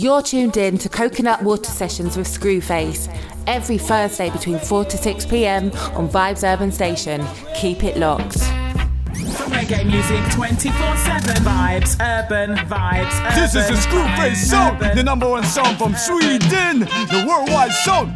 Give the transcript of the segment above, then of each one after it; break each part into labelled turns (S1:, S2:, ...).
S1: You're tuned in to Coconut Water Sessions with Screwface every Thursday between 4 to 6 pm on Vibes Urban Station. Keep it locked.
S2: For reggae music 24 7 vibes, urban vibes. Urban
S3: this is the Screwface song, the number one song from Sweden, the worldwide song.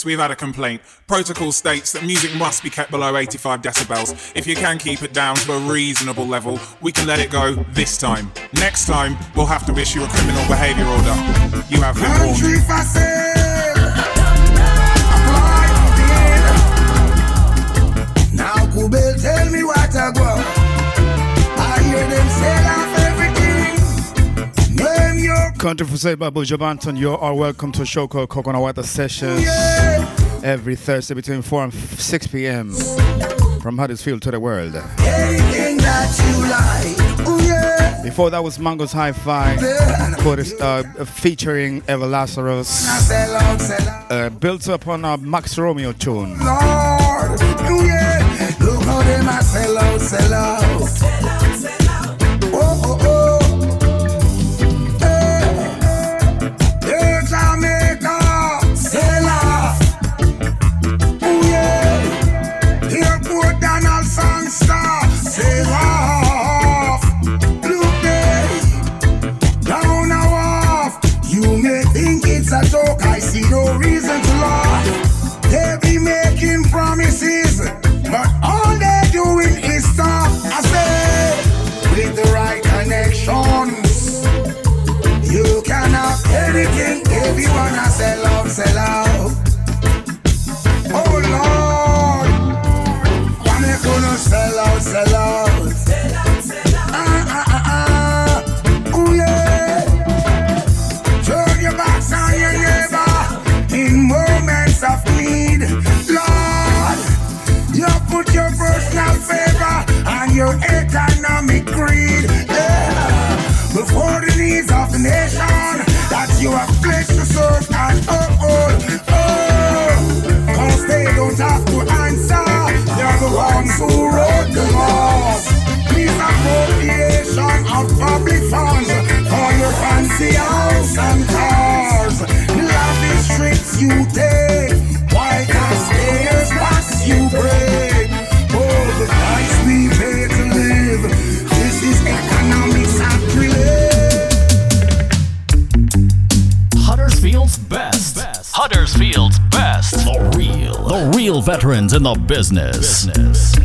S4: Miss, we've had a complaint. Protocol states that music must be kept below 85 decibels. If you can keep it down to a reasonable level, we can let it go this time. Next time, we'll have to issue a criminal behaviour order. You have been warned.
S5: Country for Say by Buju Banton, you are welcome to a show called Coconut Water Sessions every Thursday between 4 and 6 p.m. from Huddersfield to the world. Like. Before that was Mungo's Hi Fi, uh, featuring Eva Lazarus, uh, built upon a Max Romeo tune. Lord, you take? Why can't stairs pass you break? Oh, the price we pay to live. This is economic sacrilege.
S6: Huddersfield's best. best. Huddersfield's best. The real. The real veterans in the business. business.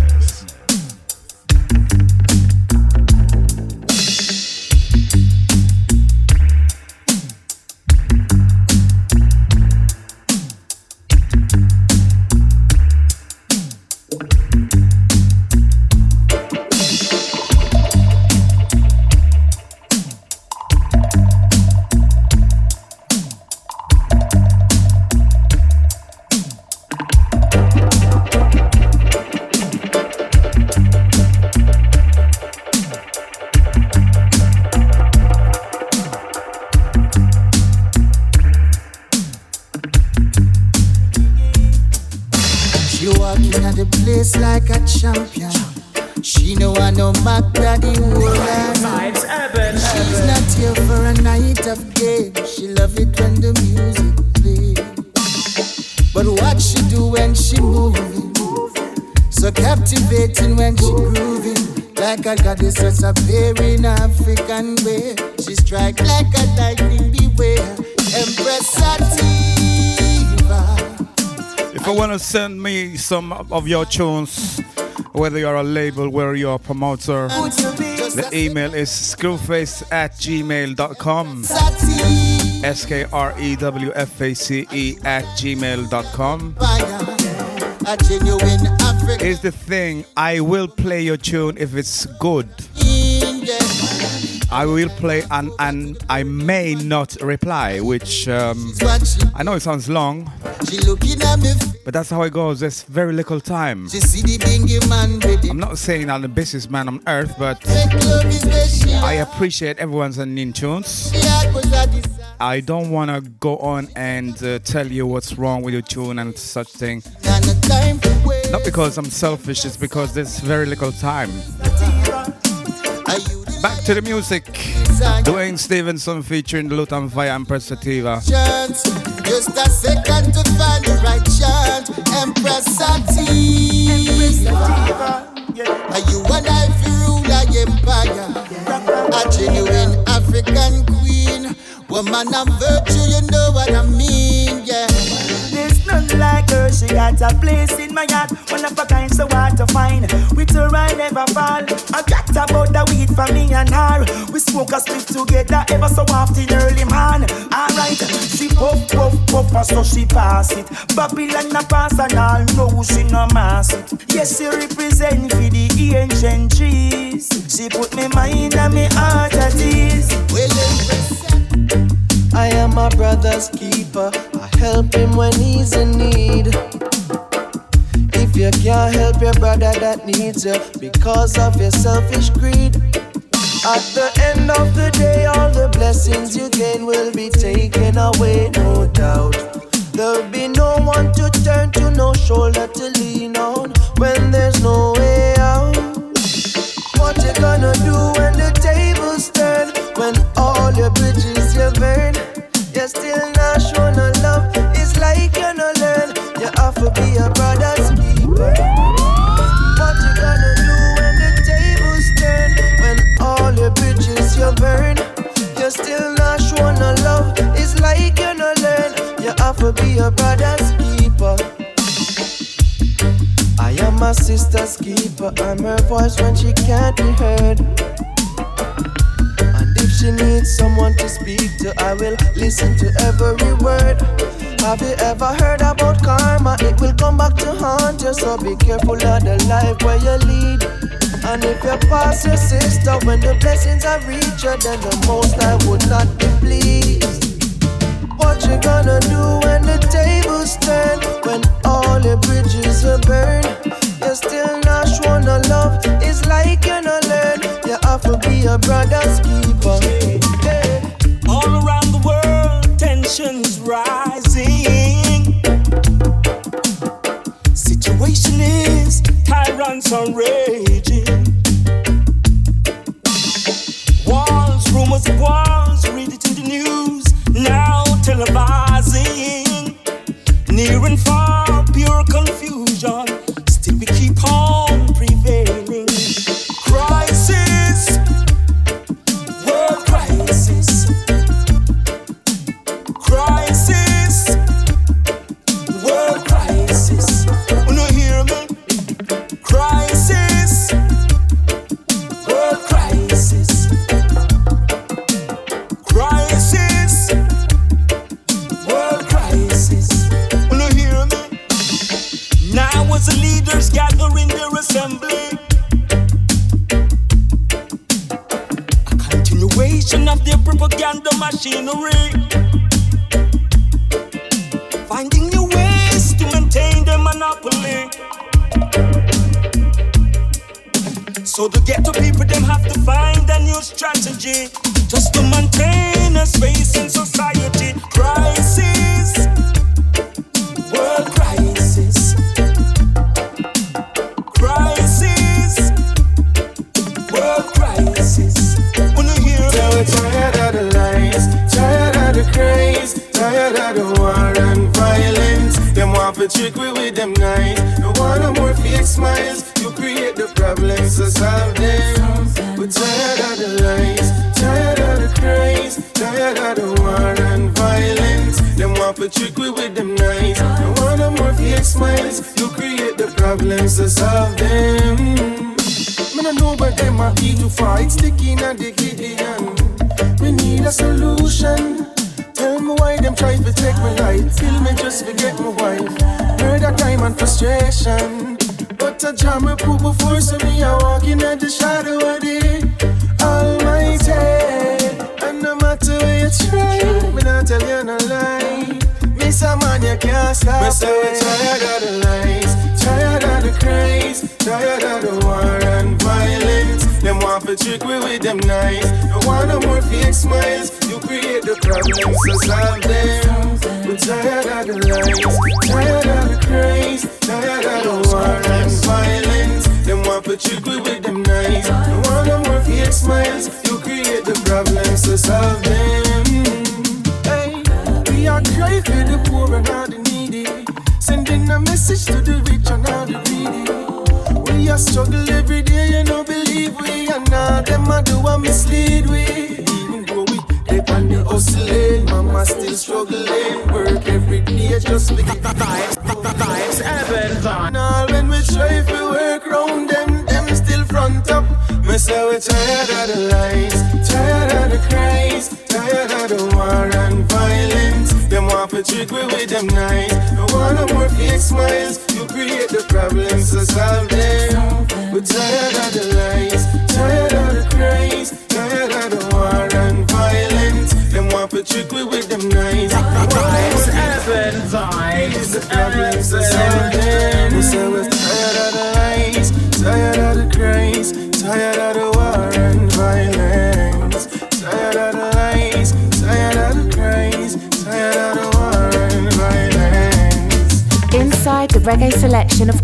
S7: Some of your tunes, whether you're a label, whether you're a promoter. The email is screwface at gmail.com. S K R E W F A C E at gmail.com. Is the thing I will play your tune if it's good. I will play and, and I may not reply, which um, I know it sounds long, but that's how it goes. There's very little time. I'm not saying I'm the busiest man on earth, but I appreciate everyone's sending tunes. I don't want to go on and uh, tell you what's wrong with your tune and such thing. Not because I'm selfish, it's because there's very little time. To the music. Dwayne Stephenson featuring Lutan Fyah and Prestativa.
S8: Just a second to find the right chant. Empress Sativa. Are you and I rule a empire? A genuine African queen. Woman of virtue, you know what I mean, yeah like her. She got a place in my heart. One of a kind, so hard to find. With her, I never fall. I got about the weed for me and her. We smoke a split together ever so often early man. Alright, she puff, puff, puff, and so she pass it. Babylon a pass and all know she no mass it. Yes, she represent for the ancient trees. She put me mind and me heart at ease. Well, I am my brother's keeper. Help him when he's in need. If you can't help your brother that needs you because of your selfish greed. At the end of the day, all the blessings you gain will be taken away, no doubt. There'll be no one to turn to, no shoulder to lean on when there's no way out. What you gonna do when the tables turn? When all your bridges you burn? you're still to be a brother's keeper. I am my sister's keeper. I'm her voice when she can't be heard And if she needs someone to speak to, I will listen to every word. Have you ever heard about karma? It will come back to haunt you, so be careful of the life where you lead. And if you pass your sister when the blessings are you, then the most I would not be pleased. What you gonna do when the tables turn? When all the bridges are burned? You're still not showing no love. It's like you no learn. You have to be a brother's keeper. Hey.
S9: All around the world, tensions rising. Situation is tyrants are raging. Wars, rumors of wars, read it in the news now televising. Near and far, pure confusion. machinery. Finding new ways to maintain the monopoly. So the ghetto people them have to find a new strategy just to maintain. fight, stick in
S10: the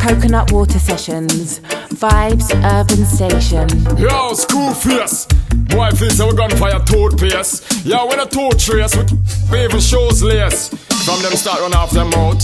S11: Coconut Water Sessions, Vibes Urban Station.
S12: Yo, school fierce. Boy, face our gunfire toothpaste. Yeah, when the tooth trace, we even shows lace. From them start run off them out.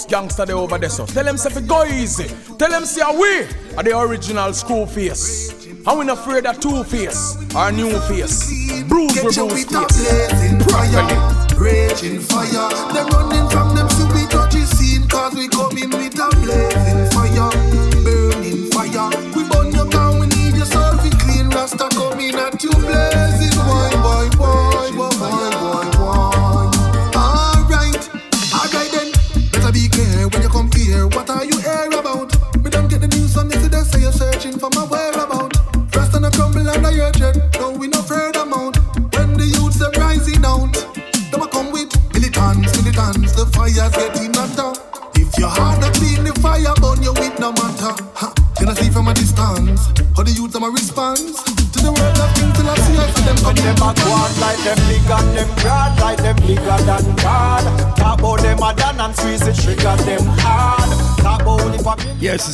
S12: Mouse gangster they over there so. Tell them say fi go easy. Tell them say we are the original Screwface. And we not afraid of two face or new face. Bruise
S13: Get
S12: with
S13: you
S12: bruise face.
S13: blazing fire, raging fire. Them running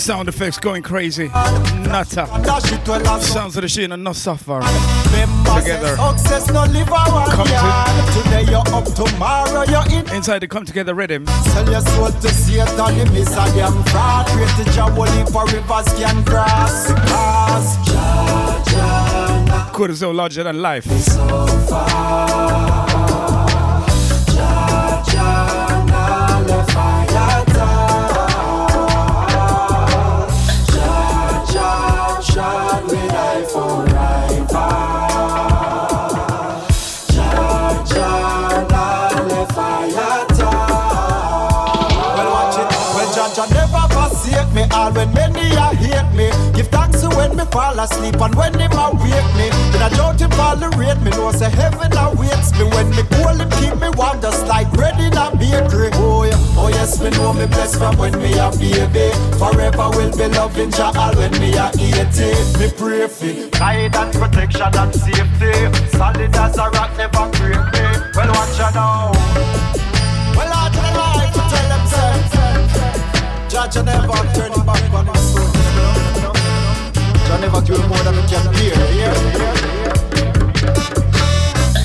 S7: sound effects going crazy. Nutter. Sounds of the shit and not suffer. Together. Come to-
S14: Today you're up, tomorrow you're in
S7: Inside the come together rhythm.
S14: Sell your soul to Satan, the miss a damn fraud Create the job only for rivers can cross Jah,
S7: Cortisol larger than life.
S14: so far fall asleep and when him awake me. Then I don't him tolerate me. Know say heaven awaits me. When me cool him keep me warm just like bread in a bakery. Oh yeah, oh yes, me know me blessed from when me a baby. Forever will be loving Jah when me a 80. Me pray for guidance, protection and safety. Solid as a rock, never break me. Well, watch out now. Well, I tell life to tell them say Judge never turn back on his Jah never do more than he can bear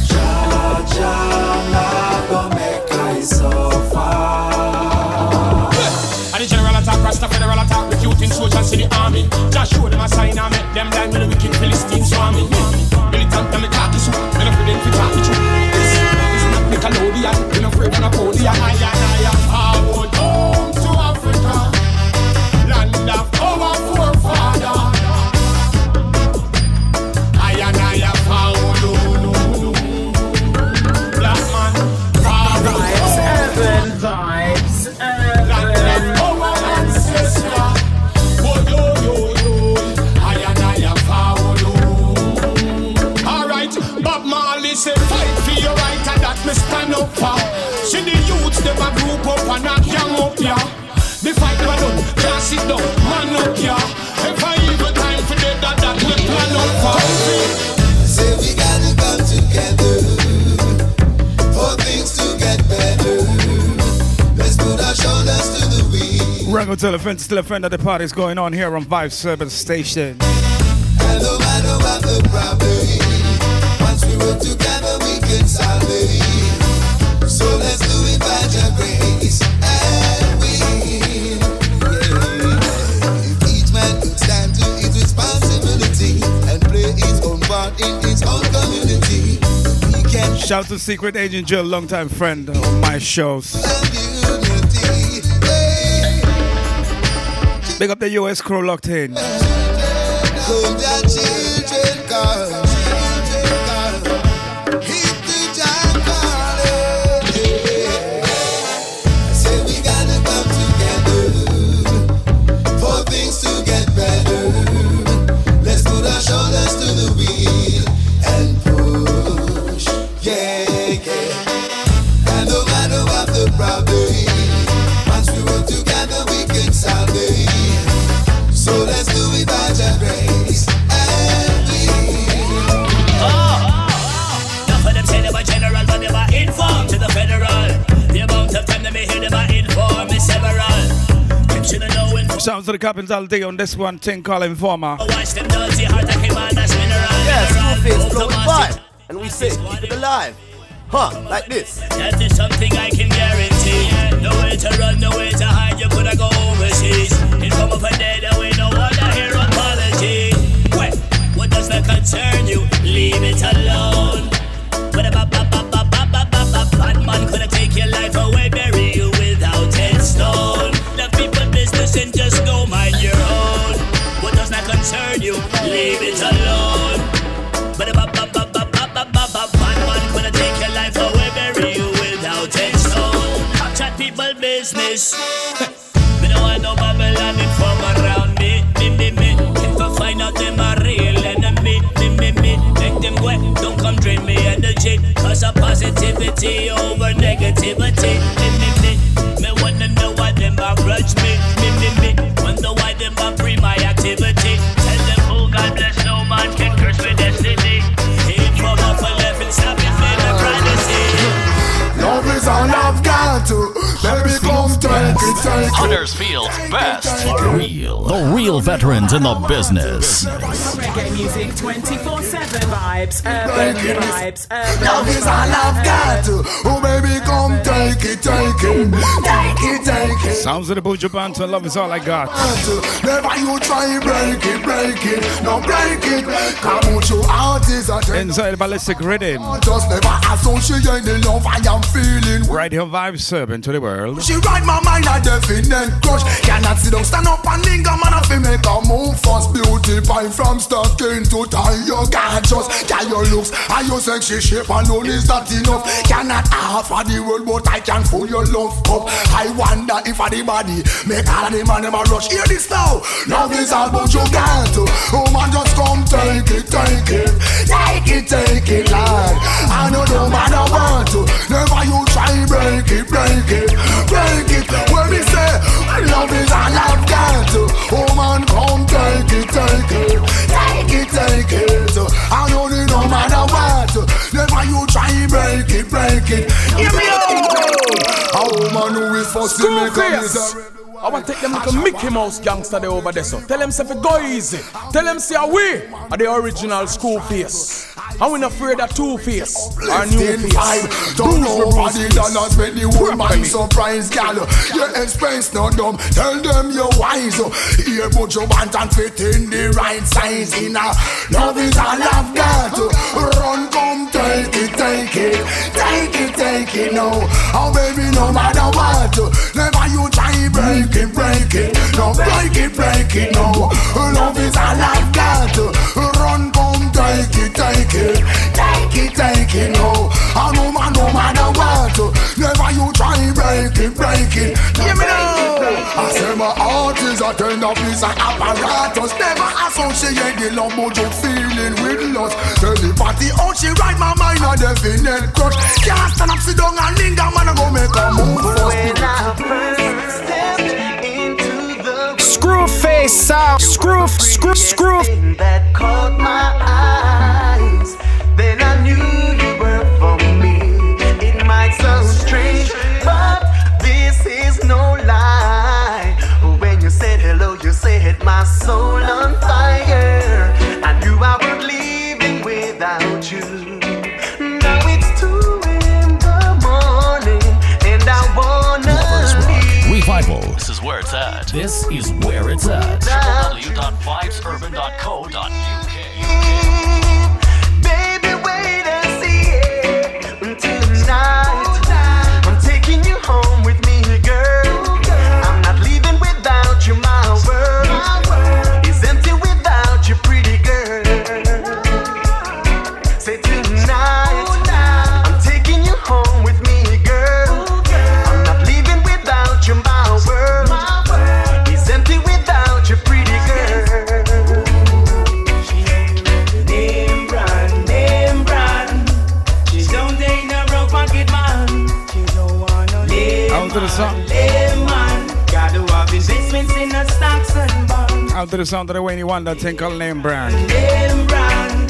S14: Jah, Jah, nah make I suffer
S4: And the general attack, federal attack, recruiting soldiers to the army. Just show them a sign and make them. Militant me talk is them to talk the truth. This is not Nickelodeon, we no afraid. I down, man up ya. If I evil time for dead that that we plan up for.
S8: Say we gotta come together for things to get better. Let's put our shoulders to the wheel.
S7: Rango tell a friend, still a friend that the party's going on here on Vibes Urban Station.
S8: And no matter what the problem, once we work together, we can solve it. So let's do it by your grace
S7: Shout to Secret Agent Jill, longtime friend on my shows. Big up the US crew locked in. Sounds to the captains all day on this one thing called Informer.
S15: Watch them dirty heart, I came on as mineral.
S16: Yes,
S15: mineral.
S16: Blueface flow
S15: Ultimate
S16: vibe. And we say, keep it alive. Huh, like this.
S15: That is something I can guarantee. Nowhere to run, nowhere to hide, you coulda go overseas. Inform of a dead, we no wanna hear apology. What? What does that concern you? Leave it alone. But a bad man coulda take your life away, bury you Leave it alone. But a bad man coulda take your life away, bury you without headstone. Chat people business. Me no want no Babylon inform around me, me, me, me. If I find out them a real enemy, me, me, me. Make them go, don't come drain me energy. Cause of positivity over negativity,
S6: Huddersfield's best. Real. The real veterans in the business.
S2: Reggae music 24 7 vibes, urban vibes, urban
S13: Love is all I've got to. Oh, baby, come take it, take it. Take it, take it.
S7: Sounds of the Buju Banton, love is all I got.
S13: Never you try break it, break it. No, break it. Come out, your heart is a
S7: Inside ballistic rhythm.
S13: Just never associate the love I am feeling.
S7: Right here, vibes serving to the world.
S13: She ride my mind a definite crush. Cannot sit down, stand up and linger, man. I feel make a move first. Beauty pie from stocking to tie your gorgeous. Can your looks and your sexy shape alone is that enough? Cannot offer the world, but I can full your love cup. I wonder if I the body make all of the man them a rush. Hear this now. Love is all about you got. Oh man, just come take it, take it, take it, take it, lad. I know no man I want to. Never you try break it, break it, break it. When me say love is all I've got to. Oh man, come take it, take it, take it, take it. I know the no want to. Never you try break it, break it. Give me a woman who is fussing make a
S12: Screwface. I want to take them like a Mickey Mouse gangster they over there so Tell them say go easy Tell them say we are the original Screwface And we not afraid of two face Or new face
S13: don't
S12: Bruce
S13: nobody
S12: represents.
S13: dollars make the whole man surprise, gal. Your expense not dumb, tell them you're wise. Here put your band and fit in the right size. In a love is all I've got. Run, come take it, take it, take it, take it. No, oh baby, no matter what, never you try break it, break it. No, break it, break it. No, love is all I've got. Run, come take it, take it, take it, take it. No, I no man, no matter what, never you try break it, break it. Give me. I say my heart is a tender piece of apparatus. Never associate the love but you feeling with lust. Telepathy out, she ride my mind a definite crush. Can't stand up, sit down and linger, man, I go make a move first.
S12: Screwface sound Screw Screw Screw
S16: that caught my eyes. Then I knew soul on fire. I knew I would leaving without you. Now it's two in the morning, and I wanna leave.
S6: Revival. This is where it's at. This is where it's at. www.vibesurban.co.uk.
S7: the sound of the Wayne one that thing called Name Brand.
S17: Name Brand.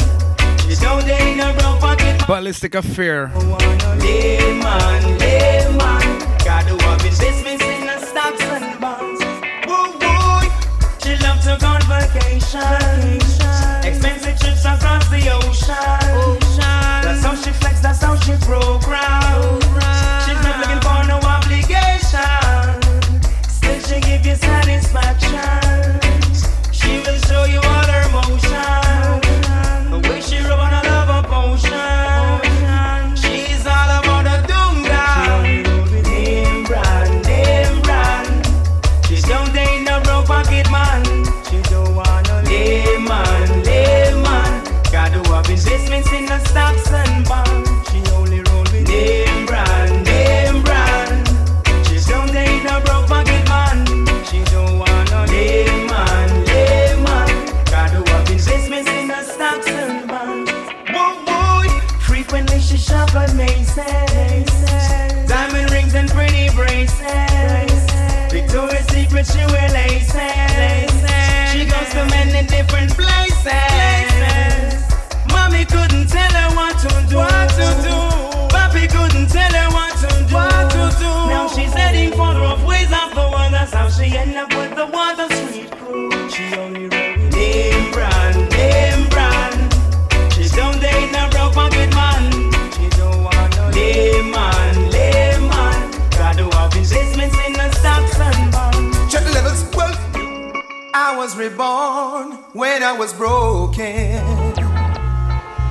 S7: Ballistic Affair.
S17: Layman, layman. Got the one business in the stocks and bonds. Woo woo. She loves to go on vacation. Expensive trips across the ocean. ocean. That's how she flex, that's how she program. She's not looking for no obligation. Still, she give you satisfaction. Different places. Mommy couldn't tell her what to do. What to do. Papi couldn't tell her what to do. What to do. Now she's heading for the rough ways of the world. That's how she end up with the water sweet crew. She only roll with name brand, name brand. She don't date no broke pocket man. She don't want no layman, layman. Got to have investments in the stocks and bonds.
S10: Check the levels. Well, I was reborn when I was broken.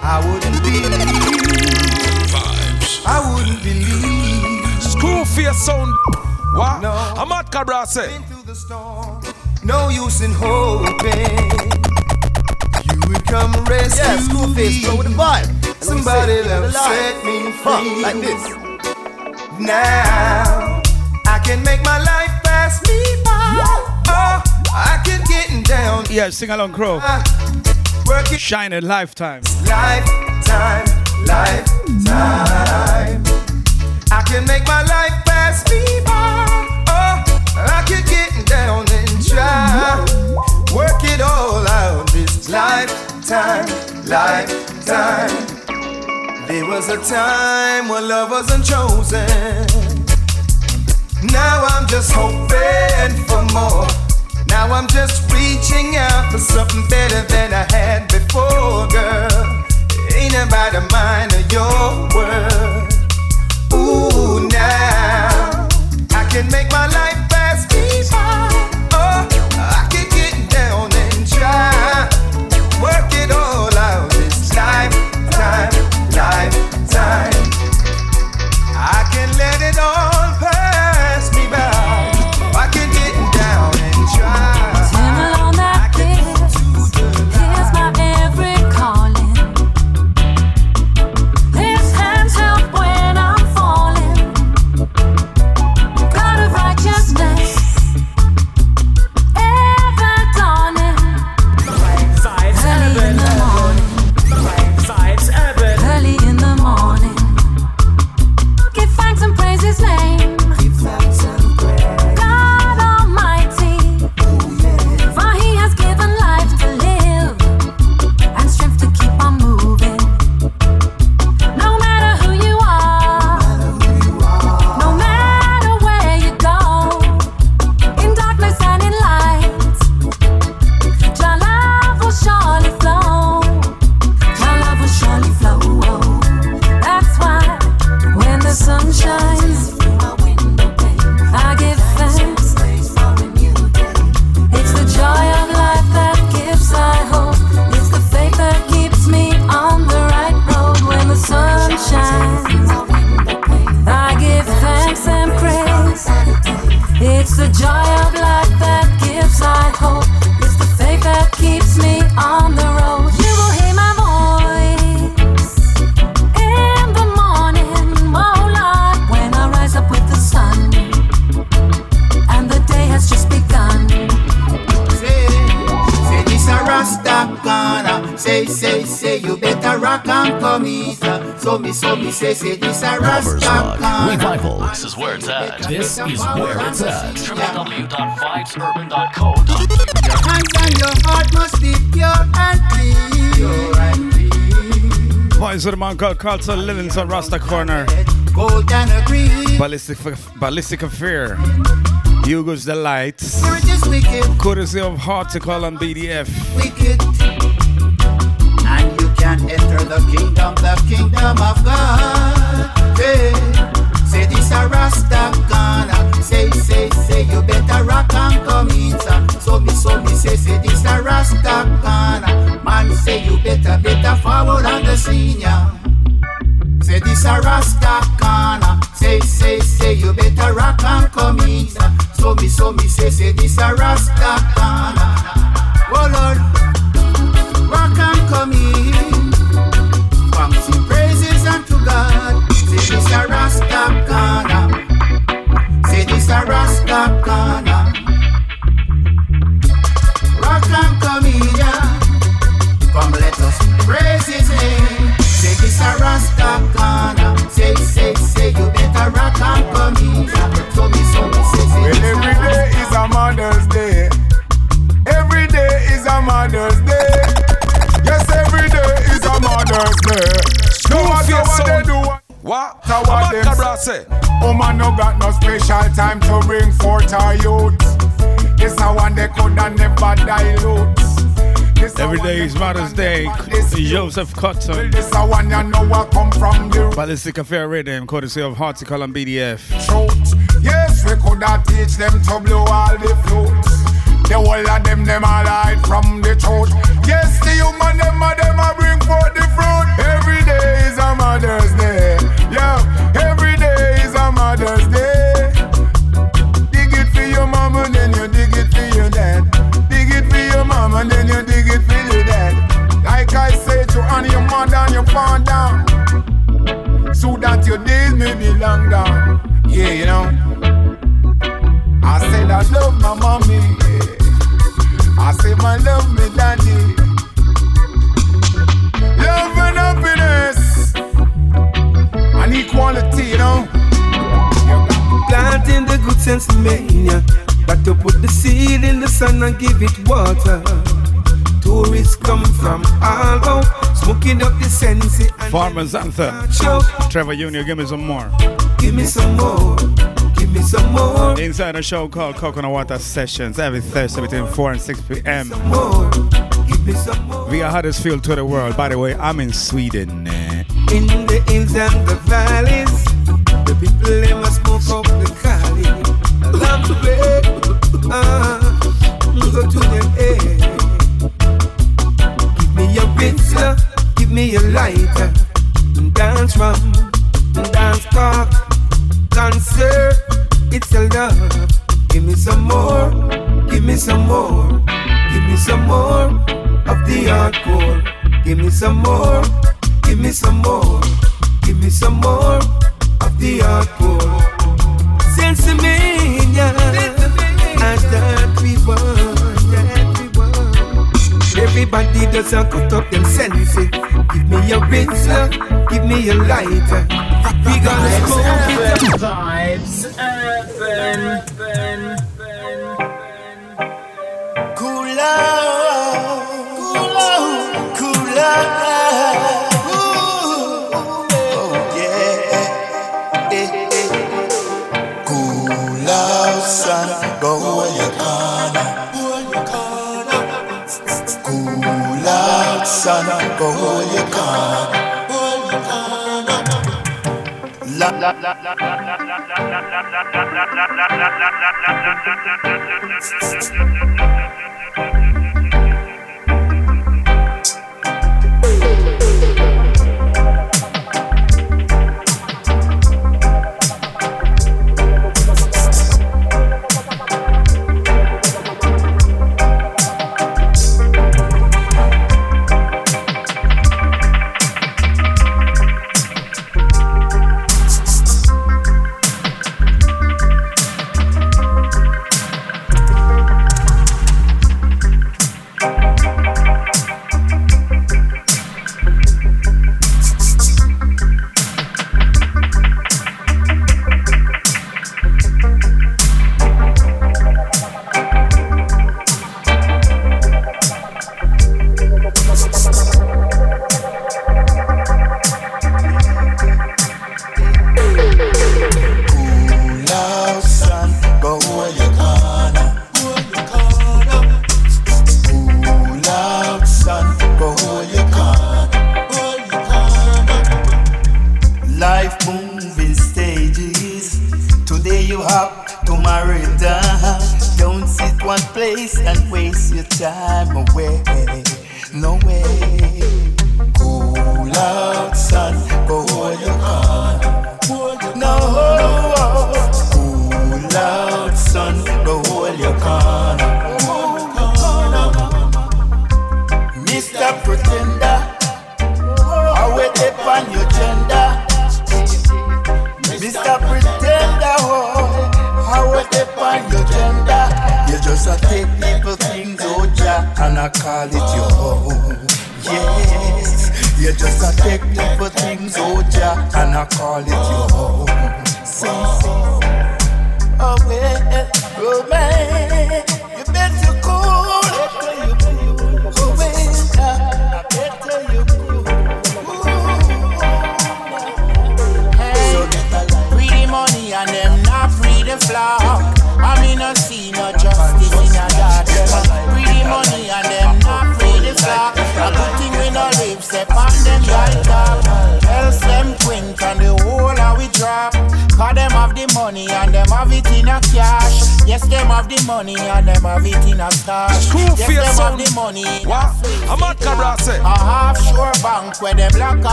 S10: I wouldn't believe. I wouldn't believe.
S12: Screw face sound. What?
S10: No.
S12: I'm at Cabra say.
S10: No use in hoping you would come rescue
S18: Yeah, Screwface, go with the vibe.
S10: Somebody
S18: Let me
S10: love
S18: say,
S10: set me
S18: Huh, like this.
S10: Now I can make my life
S7: Yeah, sing along, Crow.
S10: Ah, Work it
S7: Shining lifetime.
S10: lifetime, lifetime. I can make my life pass me by. Oh, I can get down and try. Work it all out this lifetime, lifetime. There was a time when love wasn't chosen. Now I'm just hoping for more. Now I'm just reaching out for something better than I had before, girl. Ain't about a mind of your word. Ooh, now I can make my life pass
S7: called Carlton Livings on Rasta Corner. Ballistic, ballistic affair. Hugo's
S8: wicked,
S7: Courtesy of Horticle and BDF.
S8: wicked. And you can't enter the kingdom, the kingdom of God. Hey. Say this a Rasta Ghana. Say, say, say, you better rock and come in. sir. So me, so me, say, say this a Rasta Ghana. Man, say you better, better forward on the yeah. A Rasta
S7: Joseph Cotton.
S19: This a one you know what come from the
S7: Ballistic Affair Rhythm, courtesy of Hortical and BDF.
S19: truth. Yes, we coulda teach them to blow all the flutes. The whole of them, them all hide from the truth. Yes, the human, them them a bring forth the fruit. Every day is a Mother's Day. Yeah, your days may be longer. Yeah, you know. I said I love my mommy. I said I love me daddy. Love and happiness and equality, you know.
S10: Planting the good sense yeah. Got to put the seed in the sun and give it water. Tourists come from all out, smoking up the sense and
S7: Farmer's Anthem. Trevor Jr., give me some more.
S10: give me some more, give me some more,
S7: Inside a show called Coconut Water Sessions every Thursday between 4 and 6 p.m.
S10: more, give me some
S7: via Huddersfield to the world. By the way, I'm in Sweden. eh.
S10: In the hills and the valleys, the people they must smoke up the Cali. Lamp to play, ah, go to the air. Whistler, give me a lighter, dance rum, dance cock, concert. It's a love. Give me some more, give me some more, give me some more of the hardcore. Give me some more. Give me some more, give me some more of the hardcore. That we want, that we want. Everybody does a cut up them. Give me a razor, give me a lighter. We gonna smoke it.
S2: Vibes urban.
S14: Out, cool out, cool out. Cool out. Go where son. Go where you gonna. La la la la la la la la la la la la Cool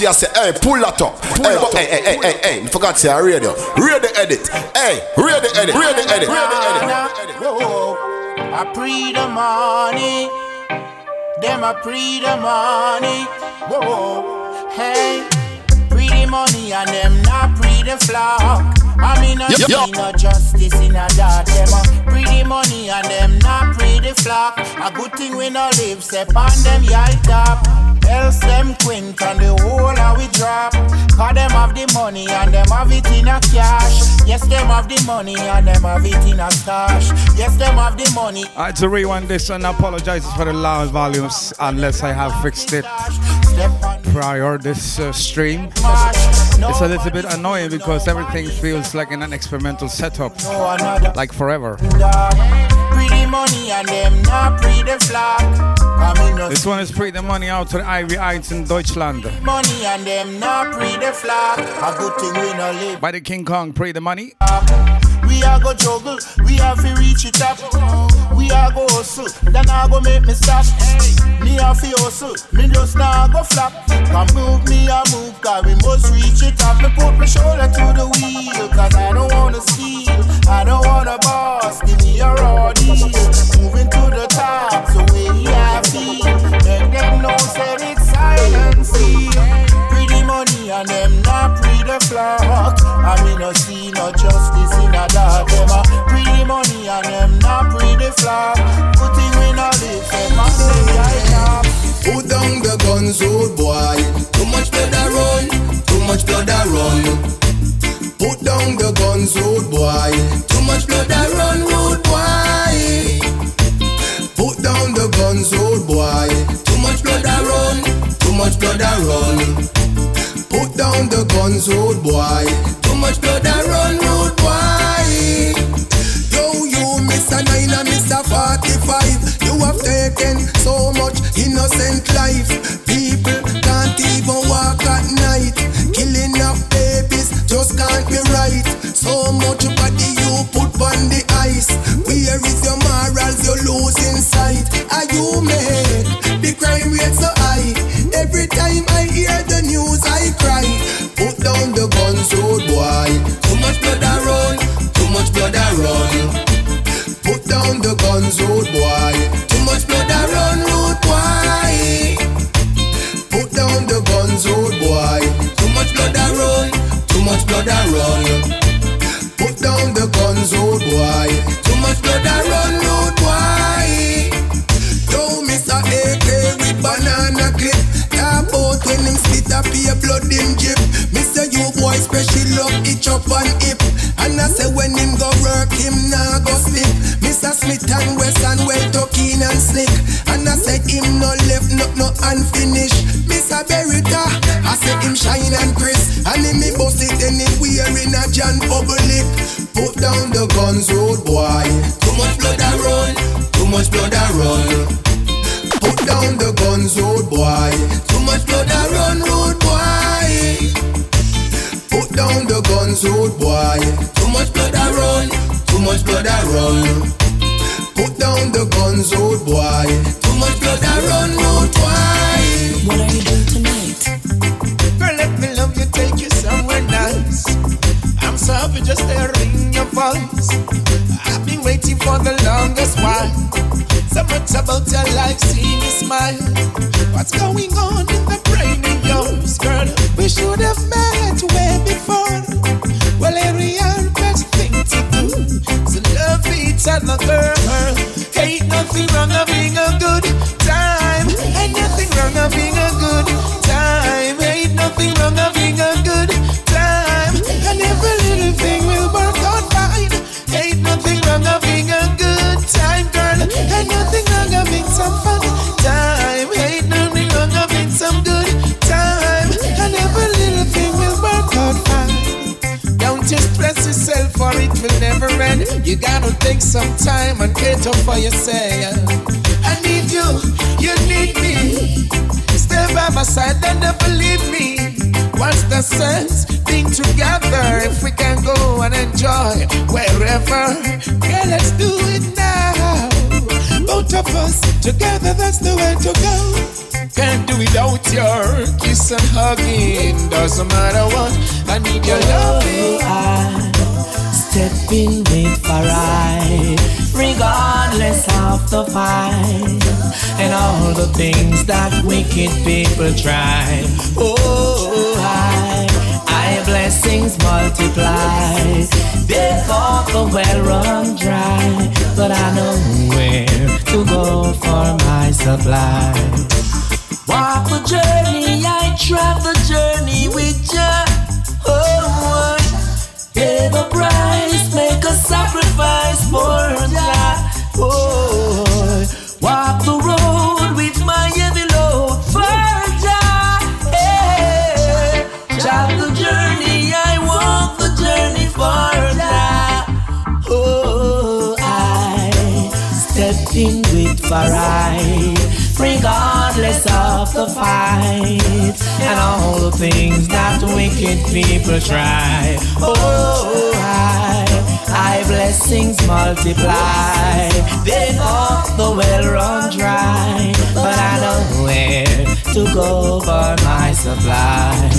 S20: stylogy, I say, hey, pull that up. hey, but, hey, hey, hey, hey, hey, forgot to say radio. Radio edit. Hey, radio edit. Radio edit. Radio edit.
S16: Whoa, I pre the money. Them I pre the money. Whoa, hey, pre the money and them not pre the flock. I mean, I see
S20: yo.
S16: no justice in a dark. Them a pre the money and them not pre the flock. A good thing we no live, step on them yard top. Else them quint and the whole of we drop. Cause them have the money and them have it in a cash. Yes, them have the money and them have it in a stash. Yes, them have the money.
S7: I had to rewind this and apologize for the loud volumes unless I have fixed it prior this uh, stream. It's a little bit annoying because everything feels like in an experimental setup, like forever.
S16: Pretty money and them not pre the flock. I mean, no
S7: This one is pre the money out to the Ivy Heights in Deutschland.
S16: money and them not pre the flock. A good thing we no live.
S7: By the King Kong, pre the money.
S16: We are go juggle, we have to reach it up. We are go hustle, then I go make me stop. Me have to hustle, me just now go flop. Come move me I move, cause we must reach it up. Me put my shoulder to the wheel, cause I don't wanna steal, I don't wanna boss. Give I. I now.
S21: Put down the guns, old boy. Too much blood a run, boy. Too much blood a run. Put down the guns, old boy. Too much blood a run, too much blood a run. Put down the guns, old boy. Too much blood a run, old boy. Yo, you, Mr. Nine and Mr. 45. You have taken so much innocent life. People can't even walk at night. Can't be right. So much body you put on the ice. Where is your morals? You're losing sight. Are you mad? The crime rate so high. Every time I hear the news, I cry. Put down the guns, old boy. Too much blood a run. Too much blood a run. Put down the guns, old boy. Blood a run. Put down the guns, old boy. Too much blood oh a run, old boy. Yo, Mr. AK with banana clip. Talk about when him spit up your blood him drip. Mr. You boy special up each up and hip. And I say when him go work him nah go slip. Mr. Smith and Wesson well talking and slick. And I said him no left no no unfinished. Mr. Beretta, I say him shine and crisp. And him me bust it anywhere in a John public. Put down the guns, old boy. Too much blood a run, too much blood a run. Put down the guns, old boy. Too much blood a run, old boy. Put down the guns, road boy. Too much blood I run, too much blood I run. Put down the guns, road boy. Too much blood I run, road boy.
S22: What are you doing tonight?
S23: Girl, let me love you, take you somewhere nice. I'm so happy just hearing your voice. I've been waiting for the longest while. So much about your life, seeing you smile. What's going on in the brain of yours, girl? We should have met way before. Well, every love each other, girl. Ain't nothing wrong of being a good time. Ain't nothing wrong of being a good time. Ain't nothing wrong You gotta take some time and get up for yourself. I need you, you need me. Stay by my side and never leave me. What's the sense being together if we can go and enjoy wherever? Yeah, let's do it now. Both of us together, that's the way to go. Can't do without your kiss and hugging. Doesn't matter what, I need your oh, loving.
S22: Step in with right, regardless of the fight and all the things that wicked people try. Oh, I, I blessings multiply. They the well run dry, but I know where to go for my supply. Walk the journey, I travel the journey with you. Oh, pay the price, make a sacrifice walk the road with my heavy load the journey, I walk the journey. Oh, I step in with Farai, regardless of the fight and all the things that wicked people try. Oh, I, I blessings multiply. They all the well run dry, but I know where to go for my supply.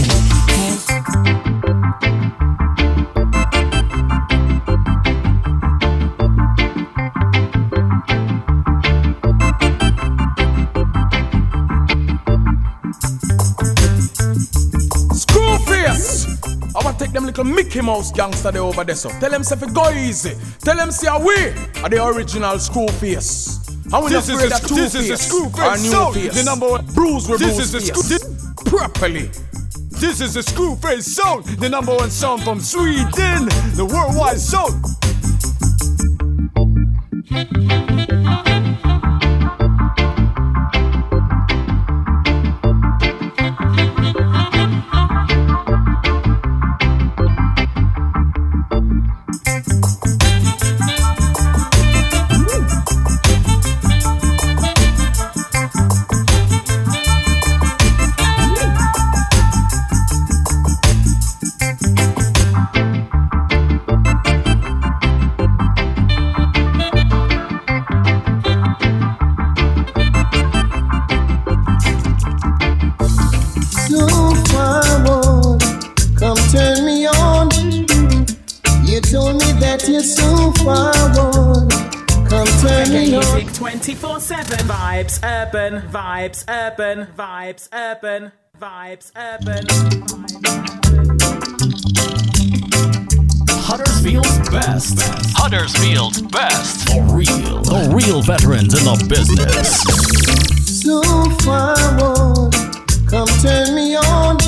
S12: Take them little Mickey Mouse gangster there over there, so tell them say fi go easy. Tell them say we are the original Screwface. And we not
S19: This is
S12: afraid
S19: a
S12: of two
S19: this is a
S12: face
S19: Screwface
S12: or new
S19: sound,
S12: face.
S19: the number one-
S12: bruise with
S19: This
S12: bruise
S19: is a
S12: face.
S19: screw-
S12: properly.
S19: This is the Screwface sound, the number one sound from Sweden, the worldwide sound.
S2: Urban vibes, urban vibes, urban vibes, urban.
S6: Huddersfield's best. Huddersfield's best. The real, the real veterans in the business.
S24: So forward, come turn me on.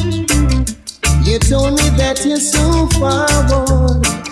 S24: You told me that you're so forward, come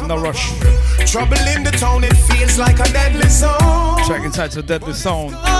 S24: no
S7: rush.
S25: Trouble in the town, it feels like a deadly zone.
S7: Track
S25: inside to deadly zone.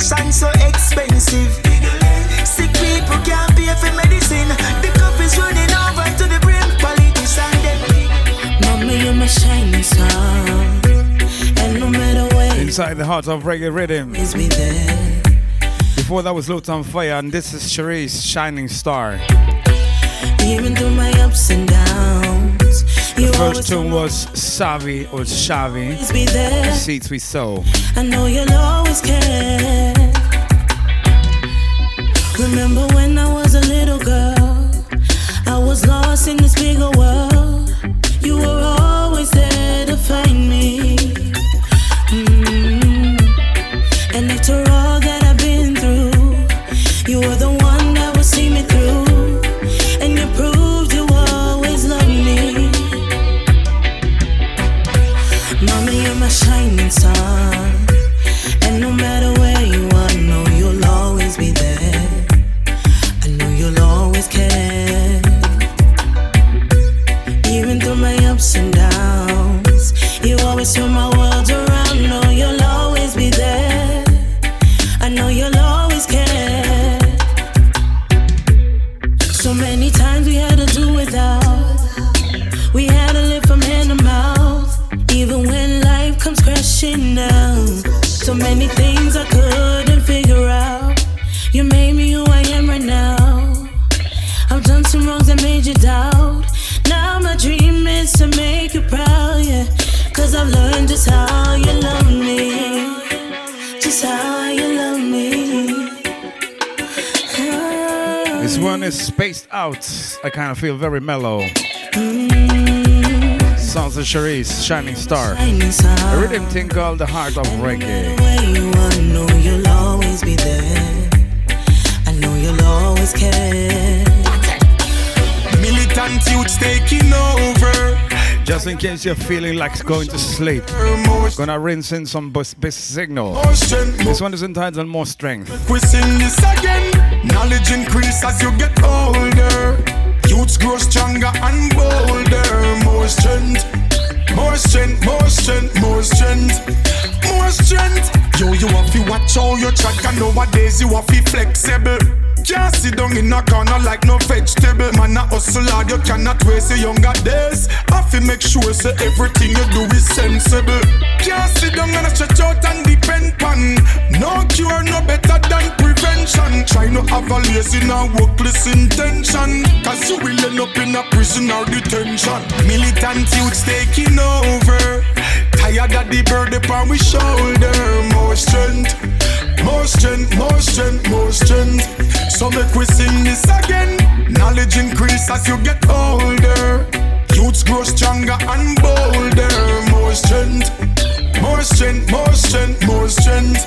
S25: so
S26: expensive. Sick people can't pay for medicine. The cup is running over to the
S27: brim. Them. Mommy, you're my shining star. And no matter where.
S7: Inside the heart of reggae rhythm. Is me there. Before that was Loot on Fire, and this is Cherie's Shining Star.
S17: Even through my ups and downs
S7: first tune was Savvy or Shavi.
S17: there.
S7: We sow.
S17: I know you'll always care. Remember when I was a little girl? I was lost in this bigger world. You were always there to find me. I
S7: kind of feel very mellow. Sounds of Cherise, Shining Star. A rhythm thing called the heart of reggae.
S17: You are, I know you'll always be there. I know you'll always care.
S19: Militant youths taking over.
S7: Just in case you're feeling like going to sleep, gonna rinse in some bus, bus signal. This one is entitled More Strength.
S19: We sing this again. Knowledge increase as you get older. Youths grow stronger and bolder. More strength, more strength, more strength, more strength, more strength. Yo, you have to watch how you track, and nowadays you have to flexible. Can't sit down in a corner like no vegetable. Man, a hustle hard, you cannot waste your younger days. Have to make sure so everything you do is sensible. Can't sit down and stretch out and depend on. No cure, no better than prevention. Try not have a lazy and workless intention. Cause you will end up in a prison or detention. Militant youths taking over. Tired of the burden upon we shoulder. More strength, more strength, more strength, more strength. So make we sing this again. Knowledge increase as you get older. Youths grow stronger and bolder. More strength, more strength, more strength, more strength,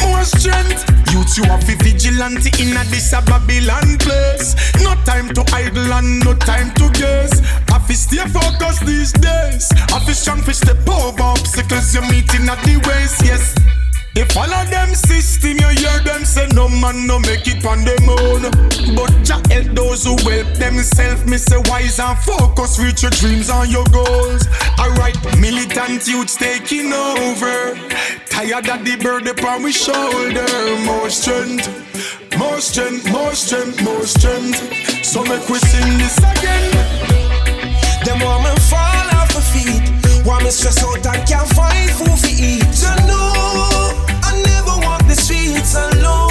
S19: more strength. Youths, you have be vigilante in a this a Babylon place. No time to idle and no time to guess. Have to stay focused these days. Have to strong fish step over obstacles you're meeting at the ways. Yes. If all of them system, you hear them say no man no make it on them own. But Jah help those who help themselves. Me say wise and focus, reach your dreams and your goals. Alright, militant youths taking over. Tired of the burden upon we shoulder. More strength, more strength, more strength, more strength. So make we sing this again.
S21: Them me fall off my feet. Want me stress out and can't find food to eat. So no, streets alone,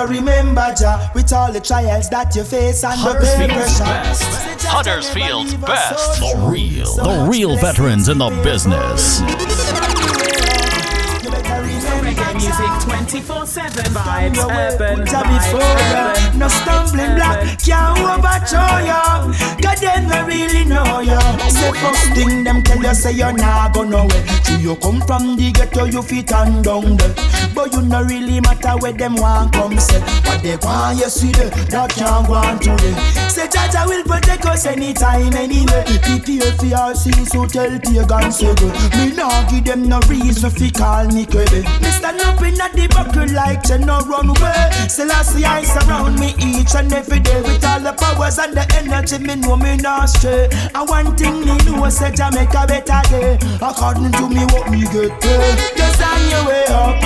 S21: You
S25: better remember, Jah, with all the trials that you face and the peer
S6: Huddersfield's
S25: pressure.
S6: best. Huddersfield's best. The real, the real veterans in the business.
S2: 24-7 vibes, urban
S25: Put her
S2: vibes,
S25: before ya. No stumbling block can't overthrow ya. God them no really know ya. Say first thing them tell you say you nah go nowhere. So you come from the ghetto you fit and down there. But you no really matter where them want come say. What they want you see there, that can't go on today. Say Jaja will protect us anytime anyway. Prepare for your sins so tell pagans say go. Me nah give them no reason fi call me crebe. Me stand up in the buckle like no run away. Selassie I surround me each and every day with all the powers and the energy. Me know me not stray. And one thing me know say Jamaica a better day. According to me what me get paid. Just on your way up.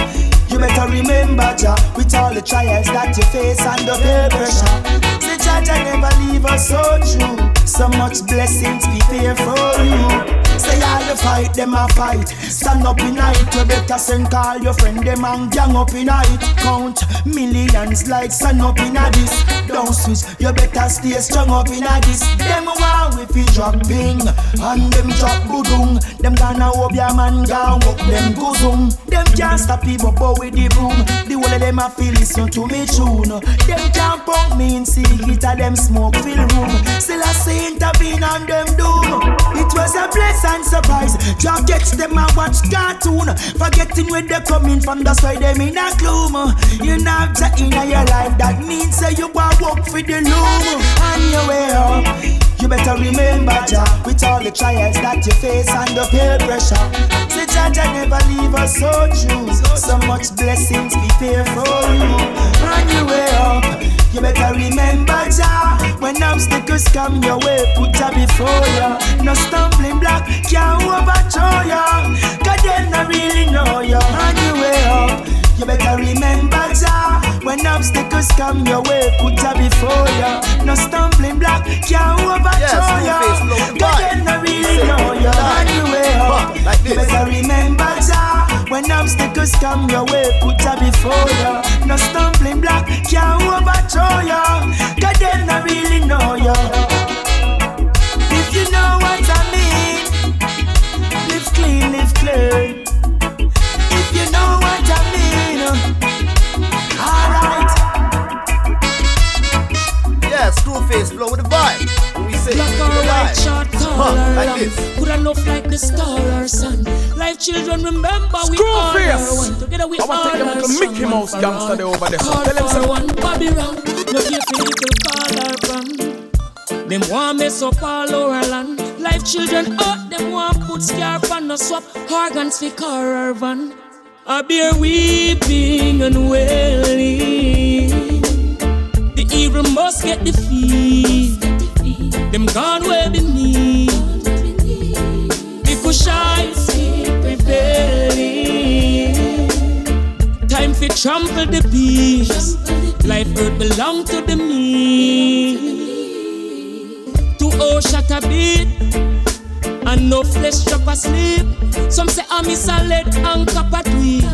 S25: You better remember Jah with all the trials that you face and the peer pressure. Say Jah Jah never leave us so true. So much blessings prepare for you. Say all the fight them a fight. Stand up in night. You better send call your friend them and gang up in night. Count millions like sun up in a this. Don't switch. You better stay strong up in a this. Them we fi drop ping and them drop budung. Them gonna hope your man gone walk them guzum. Them can't stop people but with the boom. The whole of them a feel listen to me tune. Them can't punk me in secret them smoke fill room. Still I say intervene on them doom. It was a pleasant surprise. Jah gets them a watch cartoon. Forgetting where they coming from, that's why them in a gloom. You know in your life, that means say you go work for the loom. On your way up. You better remember Jah with all the trials that you face and the peer pressure. Say Jah Jah never leave us so true. So much blessings prepare for you. On your way up, you better remember Jah when obstacles come your way, put Jah before you. No stumbling block can't overthrow you. God them not really know you. On your way up. You better remember Jah When obstacles come your way Put Jah before you No stumbling block Can't overthrow you God not really know oh. you On your You better remember Jah When obstacles come your way Put Jah before you No stumbling block Can't overthrow you God not really know you If you know what I mean Live clean, live clean
S14: Yeah, Screwface flow with the vibe. When we say
S28: Black
S14: with
S28: or
S14: the
S28: white,
S14: vibe.
S28: short, tall
S14: Huh,
S28: or
S14: like
S28: long.
S14: this.
S28: Good enough like the star or sun. Life children, remember we all
S12: Screwface.
S28: are one. Together we
S12: I want
S28: all
S12: to take them
S28: are
S12: to
S28: strong.
S12: Mickey
S28: one
S12: Mouse
S28: for
S12: gangster
S28: all.
S12: they over there. So
S28: Call
S12: tell them
S28: for
S12: some-
S28: one Bobby wrong. No care for little call or from. Them want mess up all our land. Life children out, them want put scarf on no swap organs for car or van. I bear weeping and wailing. The evil must get defeat. Them gone way beneath. The Kushites keep rebelling. Time for trample the beast. Life earth belong to the meek. To all shut a beat. And no flesh drop asleep. Some say ah, I'm a lead and copper tweet.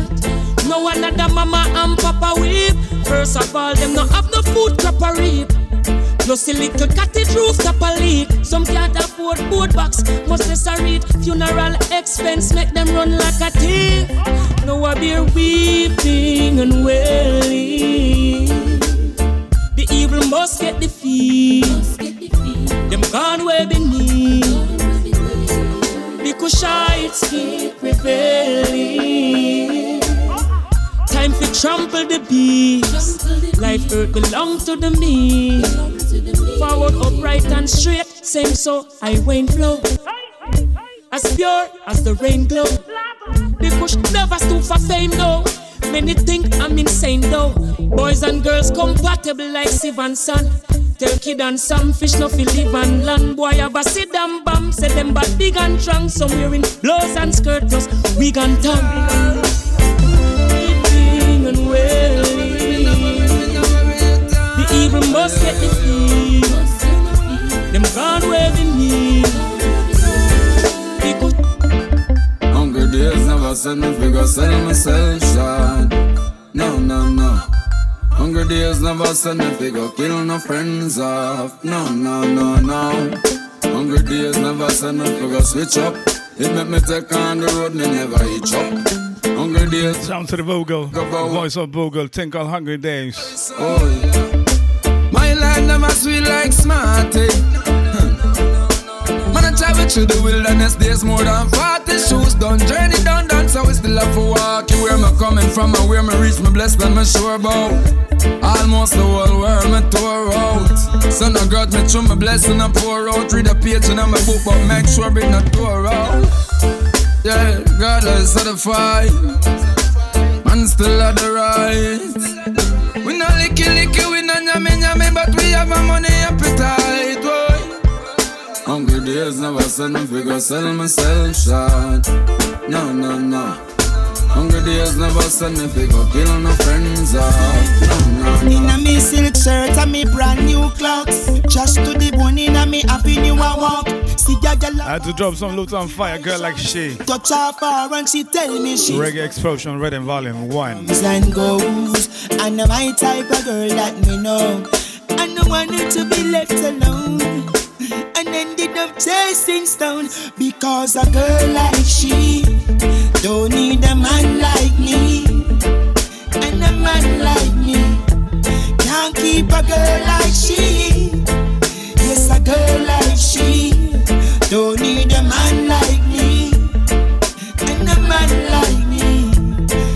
S28: No another mama and papa weep. First of all, them no have no food a reap. Plus a little cottage roof top a leak. Some can't afford board box, must necessary funeral expense make them run like a thief. No I bear weeping and wailing. The evil must get defeat. Them gone way beneath. The keep rebelling. Time for trample the beast. Life earth belong to the meek. Forward, upright and straight. Same so I won't flow. As pure as the rain glow. The push never stoop for fame though. Many think I'm insane though. Boys and girls compatible like Siv and Son. Tell kid and some fish no feel live and land. Boy have a sit down bam. Say them bad big and strong. Some wearing blouse and skirt plus wig and tongue. And wailing. The Children must get the feel. Them gone where they need.
S21: Hungry days never send me figure sell myself short. No, no, no. Hungry days never send me figure kill no friends off. No, no, no, no. Hungry days never send me figure switch up. It make me take on the road, me never hitch up. Hungry days.
S7: Sound to the Bogle. Voice of Bogle. Think all hungry days.
S21: Oh, yeah. My life never sweet like Smarty. Travel through the wilderness there's more than 40 shoes done. Journey done, done, so we still have to walk. You where me coming from and where me reach, me blessed and me sure about. Almost the whole world me tore out. Son of God, me through my blessing and pour out. Read a page in my book, but make sure it not tore out. Yeah, God is certified. Man still at the right. We not licky licky, we not nyame nyame, but we have a money appetite. Boy. Hungry days never send me figure sell myself short. No, no, no. Hungry days never send me figure kill no friends off. No, no, no.
S25: Inna me silk shirt and me brand new clocks. Just to the bone inna me happy new a walk. See ya girl
S7: I had to drop some loot on fire, girl like she.
S25: touch her bar and she tell me she
S7: Reggae Explosion, Red and Volume 1.
S25: comes and goes. And my type of girl that me know. I don't want her to be left alone. And ended up chasing stone because a girl like she don't need a man like me. And a man like me can't keep a girl like she. Yes, a girl like she don't need a man like me. And a man like me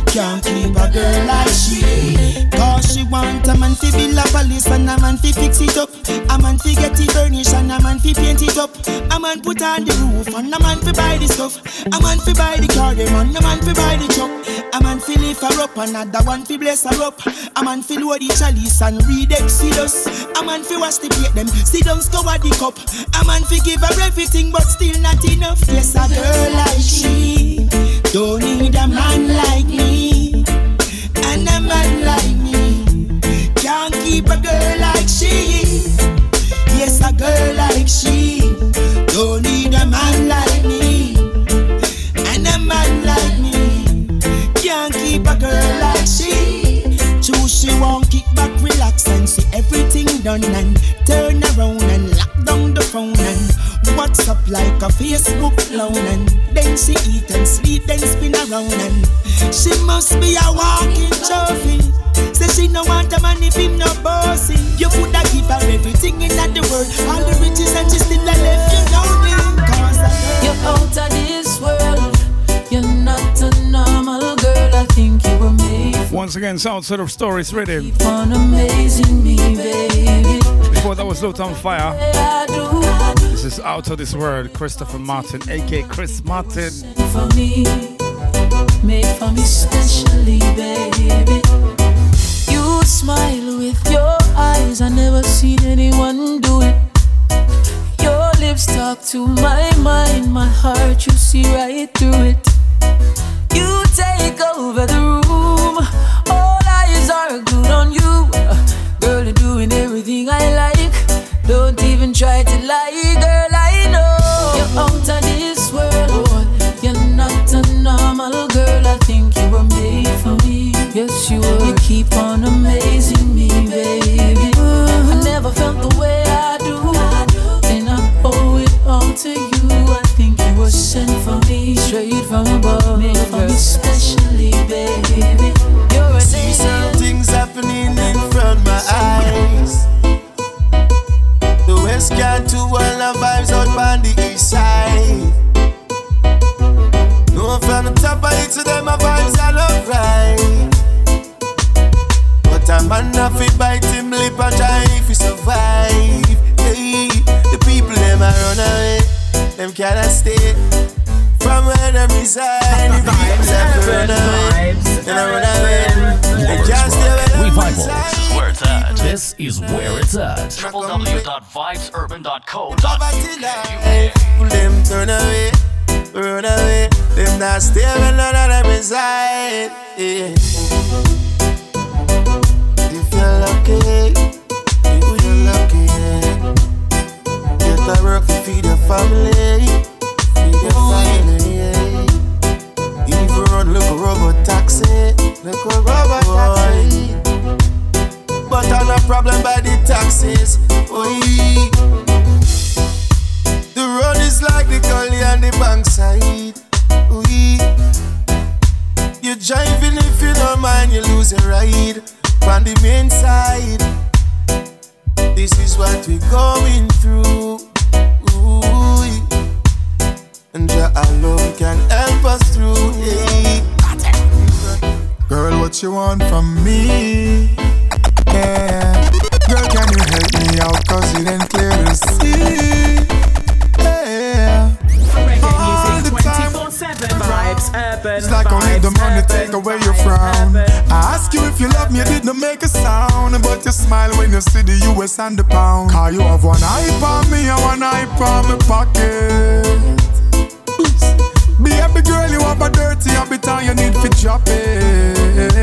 S25: can't keep a girl like she. Want a man fi build a palace and a man fi fix it up. A man fi get it furnished and a man fi paint it up. A man put on the roof and a man fi buy the stuff. A man fi buy the car, them and a man fi buy the truck. A man fi lift her up, another one fi bless her up. A man fi load the chalice and read Exodus. A man fi wash the plate, them sit down scour the cup. A man fi give her everything, but still not enough. Yes, a girl like she don't need a man like me, and a man like keep a girl like she. Yes, a girl like she don't need a man like me, and a man like me can't keep a girl like she. True, she won't kick back, relax, and see everything done, and turn around and lock down the phone and what's up like a Facebook clown, and then she eat and sleep, then spin around, and she must be a walking trophy. Say she no want a man if him no bossy. You coulda give her everything in the world, all the riches, and she still a left you lonely. Cause
S29: You're out of this world. You're not a normal girl. I think you were made
S7: Once again, Sound Set of Stories ready.
S29: for amazing me, baby.
S7: Before that was
S29: Luton
S7: Fyah. Is Out of This World, Christopher Martin, aka Chris Martin.
S29: for me, made for me specially, baby. You smile with your eyes. I never seen anyone do it. Your lips talk to my mind, my heart. You see right through it. You take over the room. All eyes are good on you. Girl, you're doing everything I like. Don't even try to lie, a normal girl. I think you were made for me. Yes, you were. You keep on amazing me, baby. I never felt the way I do. And I owe it all to you. I think you were sent for me, straight from above. Made for me specially, baby. You're a
S10: See some things happening in front my eyes. The West got two all the vibes out on the east side. No from the top of it to them, my vibes are alright. But a man have to bite him lip and try if he survive. Hey, the people them a run away, them cannot stay from where them reside. The people them a run away, them a run away. They can't stay where them
S6: Revival.
S10: reside.
S6: This is where it's at. This is where it's at. www.vibesurban.co.uk.
S10: People them turn away, run away. Them that stay when none of them inside. Yeah. If you're lucky, if you're lucky, get to work to feed your family, feed your family. Yeah. If you run, look a robot taxi, look a robot taxi. Boy. But I'm not problem by the taxis. Oi. Is like the gully on the bankside. Oi. You're driving if you don't mind, you lose a ride. On the main side. This is what we're going through. Ooh, and your alone can help us through. Yeah.
S19: Girl, what you want from me? Yeah. Girl, can you help me out? Cause it ain't clear to see. It's like I
S30: only
S19: the money take away your frown. I ask you if you love me, you did not make a sound. But you smile when you see the US and the pound. Cause you have one eye on me and one eye on my pocket. Baby girl, you have a dirty habit and you need to drop it.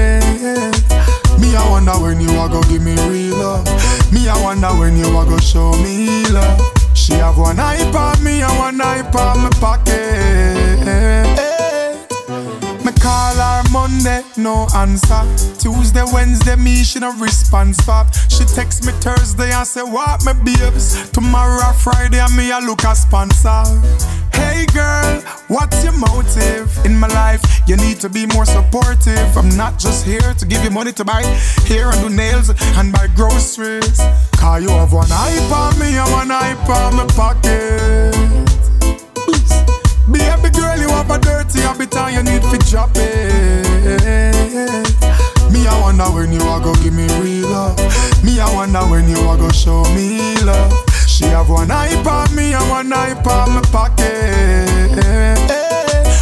S19: Me, I wonder when you are gonna give me real love. Me, I wonder when you are gonna show me love. She have one eye on me and one eye on my pocket. Call her Monday, no answer. Tuesday, Wednesday, me she no response pop. She text me Thursday and say what me babes. Tomorrow Friday and me I look a sponsor. Hey girl, what's your motive in my life? You need to be more supportive. I'm not just here to give you money to buy hair and do nails and buy groceries. Cause you have one eye on me and one eye on my pocket. Baby girl, you have a dirty habit and you need to drop it. Me, I wonder when you are gonna give me real love. Me, I wonder when you are gonna show me love. She have one eye on me and one eye on my pocket.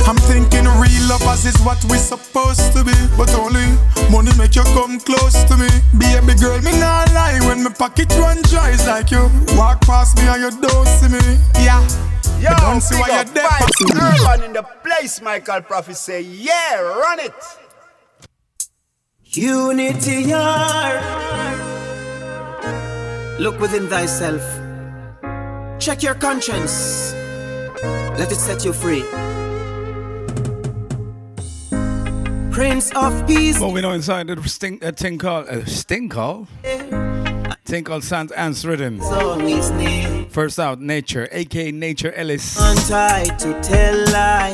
S19: I'm thinking real lovers is what we supposed to be, but only money make you come close to me. Be a Baby girl, me not lie when my pocket run dry. It's like you walk past me and you don't see me. Yeah.
S14: Yo,
S19: I don't see
S14: big
S19: why
S14: up
S19: you're there.
S14: vibes, urban in the place, Michael Prophet say, yeah, run it.
S31: Unity yard. Look within thyself. Check your conscience. Let it set you free. Prince of Peace.
S7: Well, we know inside the sting, uh, thing called uh, sting. Thing called Ants Rhythm. First out, Nature, aka Nature Ellis.
S31: untied to tell lie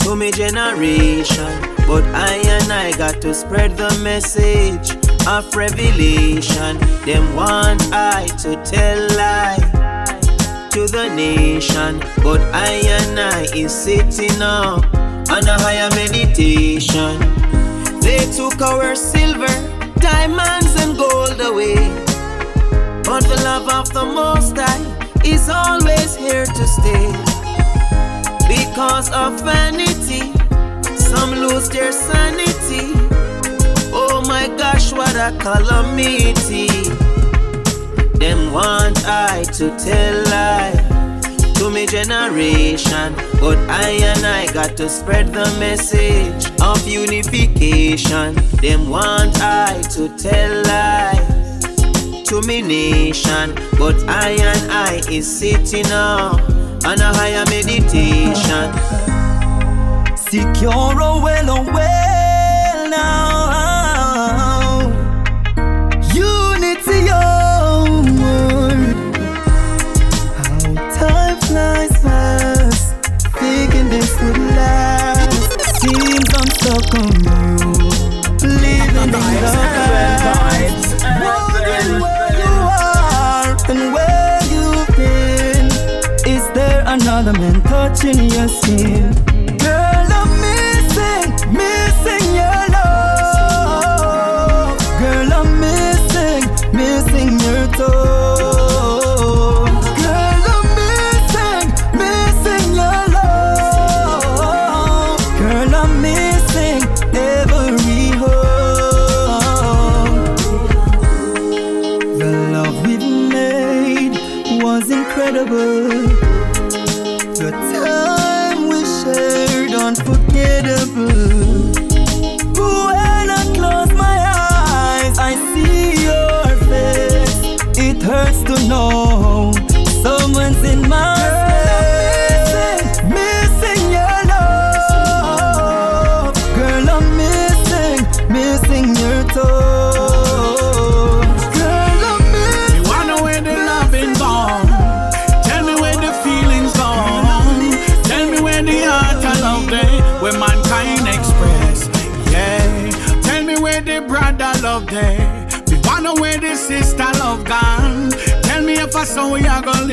S31: to me generation. But I and I got to spread the message of revelation. Them want I to tell lie to the nation. But I and I is sitting up on a higher meditation. They took our silver, diamonds, and gold away. But the love of the Most High is always here to stay. Because of vanity, some lose their sanity. Oh my gosh, what a calamity. Them want I to tell lie to me generation. But I and I got to spread the message of unification. Them want I to tell lie to me nation. But I and I is sitting up on a higher meditation.
S2: Secure, oh well, oh well now. Last. Seems I'm stuck on you, living in past. Wondering where you are and where you've been. Is there another man touching your skin?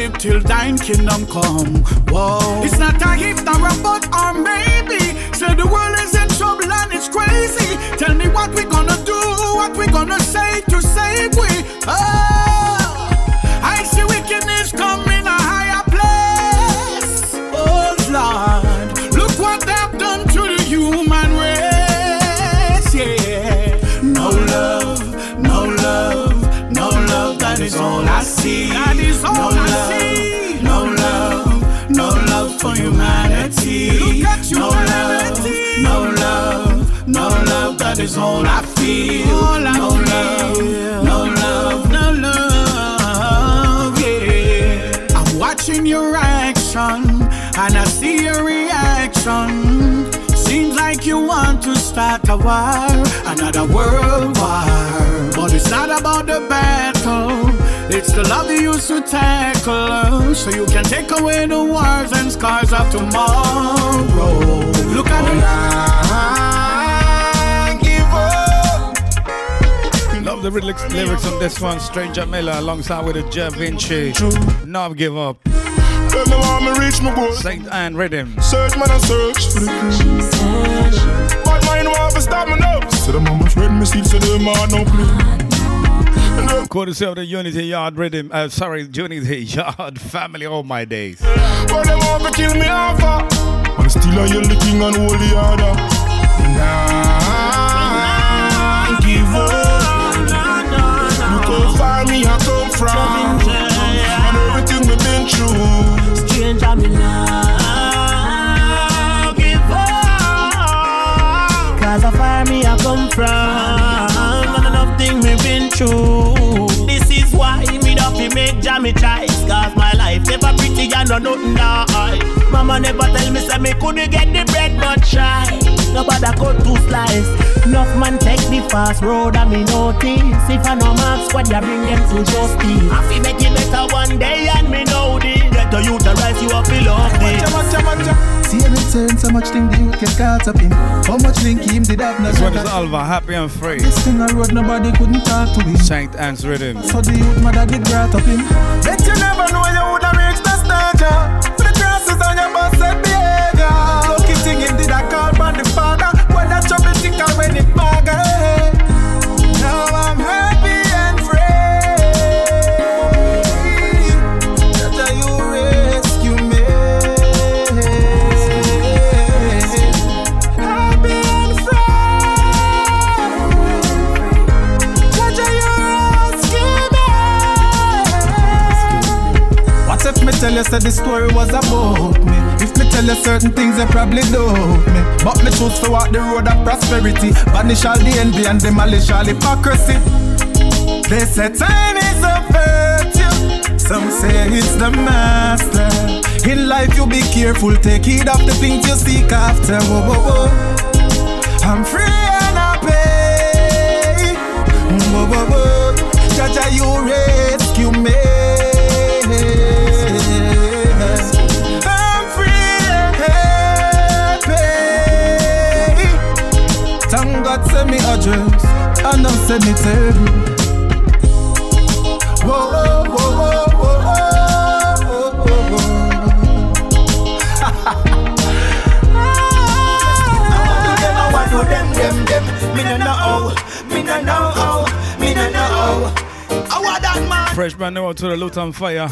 S32: Live till thine kingdom come. Whoa. It's not a if nor a but or maybe. Say the world is in trouble and it's crazy. Tell me what we gonna do, what we gonna say to save we. Oh, I see wickedness a higher place. Oh Lord, look what they've done to the human race. Yeah, no love, no love, no love. That is all I see. Is all I feel. no love, no love, no love. Yeah, I'm watching your action and I see your reaction. Seems like you want to start a war, another world war. But it's not about the battle, it's the love you used to tackle. So you can take away the wars and scars of tomorrow. Look at
S7: Love the lyrics, lyrics on this one. Stranger Miller alongside with the Jah Vinci. Not give up.
S19: Tell me me reach my goal.
S7: Saint Anne Rhythm.
S19: Search man and search for the clue. But mine want to stop me now. So them my friend me see so them are no clue.
S7: Courtesy of the Unity Yard Rhythm. Uh, sorry, Unity Yard family. All my days.
S19: But they want to kill me uh. And still I yell the king and hold the order. Nah, far me I come from. And everything we been through.
S25: Stranger, me now give up. Cause of far me I come from. And enough thing me been through. This is why me not fi make jammy choice. Cause life never pretty and no nothing nice. Mama never tell me say me couldn't get the bread not try. Nobody cut two slice. Enough man take the fast road and me notice. If I no mark squad, ya bring them to justice. I fi make it better one day and me the youth to rise, you up feel love this.
S10: See every turn, so much thing the youth get caught up in. How much link him did have no
S7: This one is Alva, happy and free.
S10: This thing I road, nobody couldn't talk to him.
S7: Saint Anne's Rhythm.
S10: So the youth mother get brought up in. Bet you never know you woulda reached the stature. For the crosses on your bus and behavior. Lucky thing him did a call from the father. When that trouble think I when it bag eh? You said the story was about me? If me tell you certain things, you probably doubt me. But me choose to walk the road of prosperity. Banish all the envy and demolish all hypocrisy. They say time is a virtue. Some say it's the master. In life, you be careful. Take heed of the things you seek after. Whoa, whoa, whoa. I'm free and happy. Mm, whoa, whoa, whoa. Jaja, you rescue now send me table. Whoa, whoa, whoa, whoa, whoa, whoa,
S25: I want to them, them, them. Me no know me no know me no know. I want that man.
S7: Freshman now to the Luton Fyah.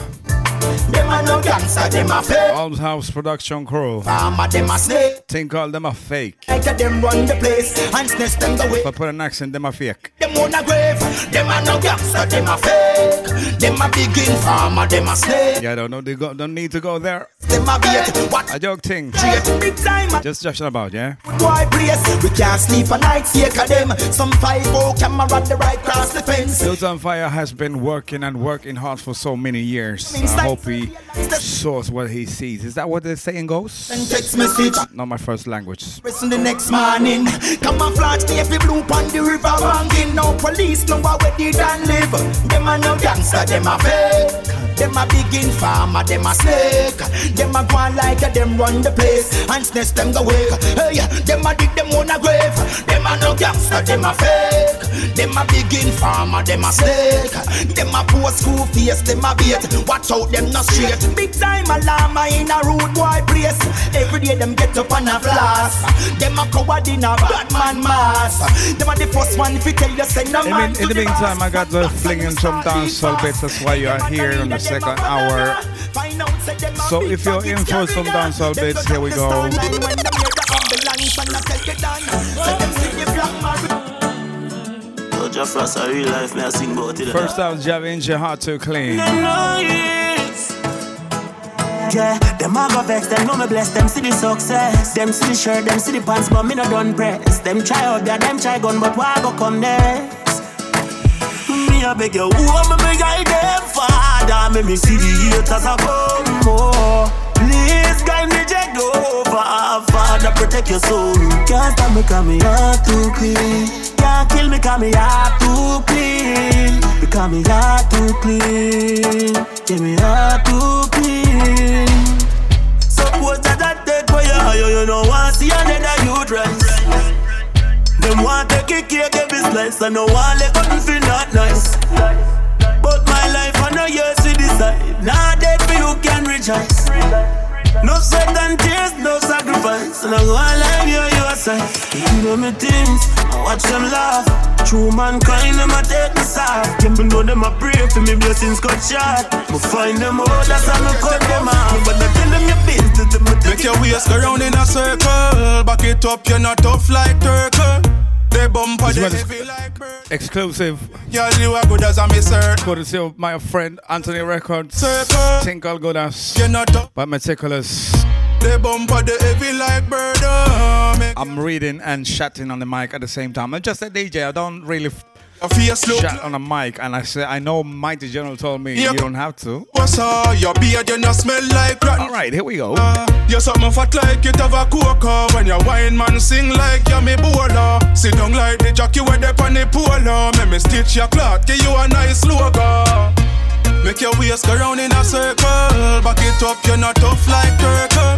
S25: Them a no gangster, them a fake.
S7: Alms House production crew.
S25: Farmer, them a snake.
S7: Think all them a fake.
S25: Like them run the place and snatch them the way.
S7: If I put an accent, them a fake.
S25: Them on a grave, them a no gangster, them a fake. Them a begin. farmer, them a snake.
S7: Yeah, don't know they go, don't need to go there.
S25: Them a beat, what?
S7: A joke thing.
S25: Big time.
S7: Just joshing about, yeah.
S25: Boy place, we can't sleep a night, of them. Some five oh camera the right cross the fence.
S7: Luton Fyah has been working and working hard for so many years. I hope he shows what he sees. Is that what the saying goes?
S25: Text message.
S7: Not my first language.
S25: Listen the next morning. Camouflage navy blue on the river banking. No police know where did and live. Them a no gangster, them a fake. Them a begin farmer, them a snake. Them a go on like a them run the place. And snakes them go wake. Hey, them a dig them own a grave. Them a no gangster, them a fake. Them a begin farmer, them a snake. Them a post school face, them a bait. Watch out, them not straight. Big time alarm in a rude boy place. Every day them get up and a floss. Them a coward in a Batman mask. Them a the first one if you tell you send a
S7: In,
S25: man
S7: in, in the meantime, I got the flinging some dancehall bits. That's why you are here on the second hour. So if you're in for some dancehall bits, here we go.
S31: Yo, Jeff Ross, a real life, me I sing about it.
S7: First time Javin, your heart too clean.
S31: Yeah, them a go vex, them know me bless, them see the success. Them see the shirt, them see the pants, but me no done press. Them try out there, them try gun, but why go come next? A beg you, who am me guide them father? Me me see the haters a come more. Please guide me over, father protect your soul. Can't stop me 'cause me heart too clean. Can't kill me 'cause me heart too clean. Because me heart too clean. Yeah, me heart too clean. Suppose that I take for you, you, you know want see another youth rise. Them want take a cake every slice, I know want let nothing feel not nice. But my life I know yours to decide. Now dead for you can rejoice. No sweat and tears, no sacrifice. And I'm gonna you your side. You know me things, I watch them laugh. True mankind, them a take me soft. Them know them a pray for me blessings cut short. Me find them out, that's how me cut them off. But I tell them your business, them a
S19: Make your waist go round in a circle. Back it up, you're not tough like turtle. They bumper,
S7: This
S19: they heavy like bird.
S7: exclusive.
S19: Girl, you are good as a misser.
S7: Courtesy of my friend Anthony Records.
S19: Circle.
S7: Tinkle good as.
S19: You're not.
S7: But meticulous.
S19: They bumper, they heavy like bird. Oh,
S7: I'm reading and chatting on the mic at the same time. I'm just a DJ. I don't really f-
S19: your face look
S7: chat on the mic. And I say, I know Mighty General told me you don't have to.
S19: What's up? Your beard, you not smell like rotten.
S7: All right, here we go.
S19: Uh, you're something fat like it have a coca When your wine man sing like you me bowler Sit down like the jockey where they on the polo Make me stitch your cloth, give you a nice logo Make your waist go round in a circle Back it up, you're not tough like turtle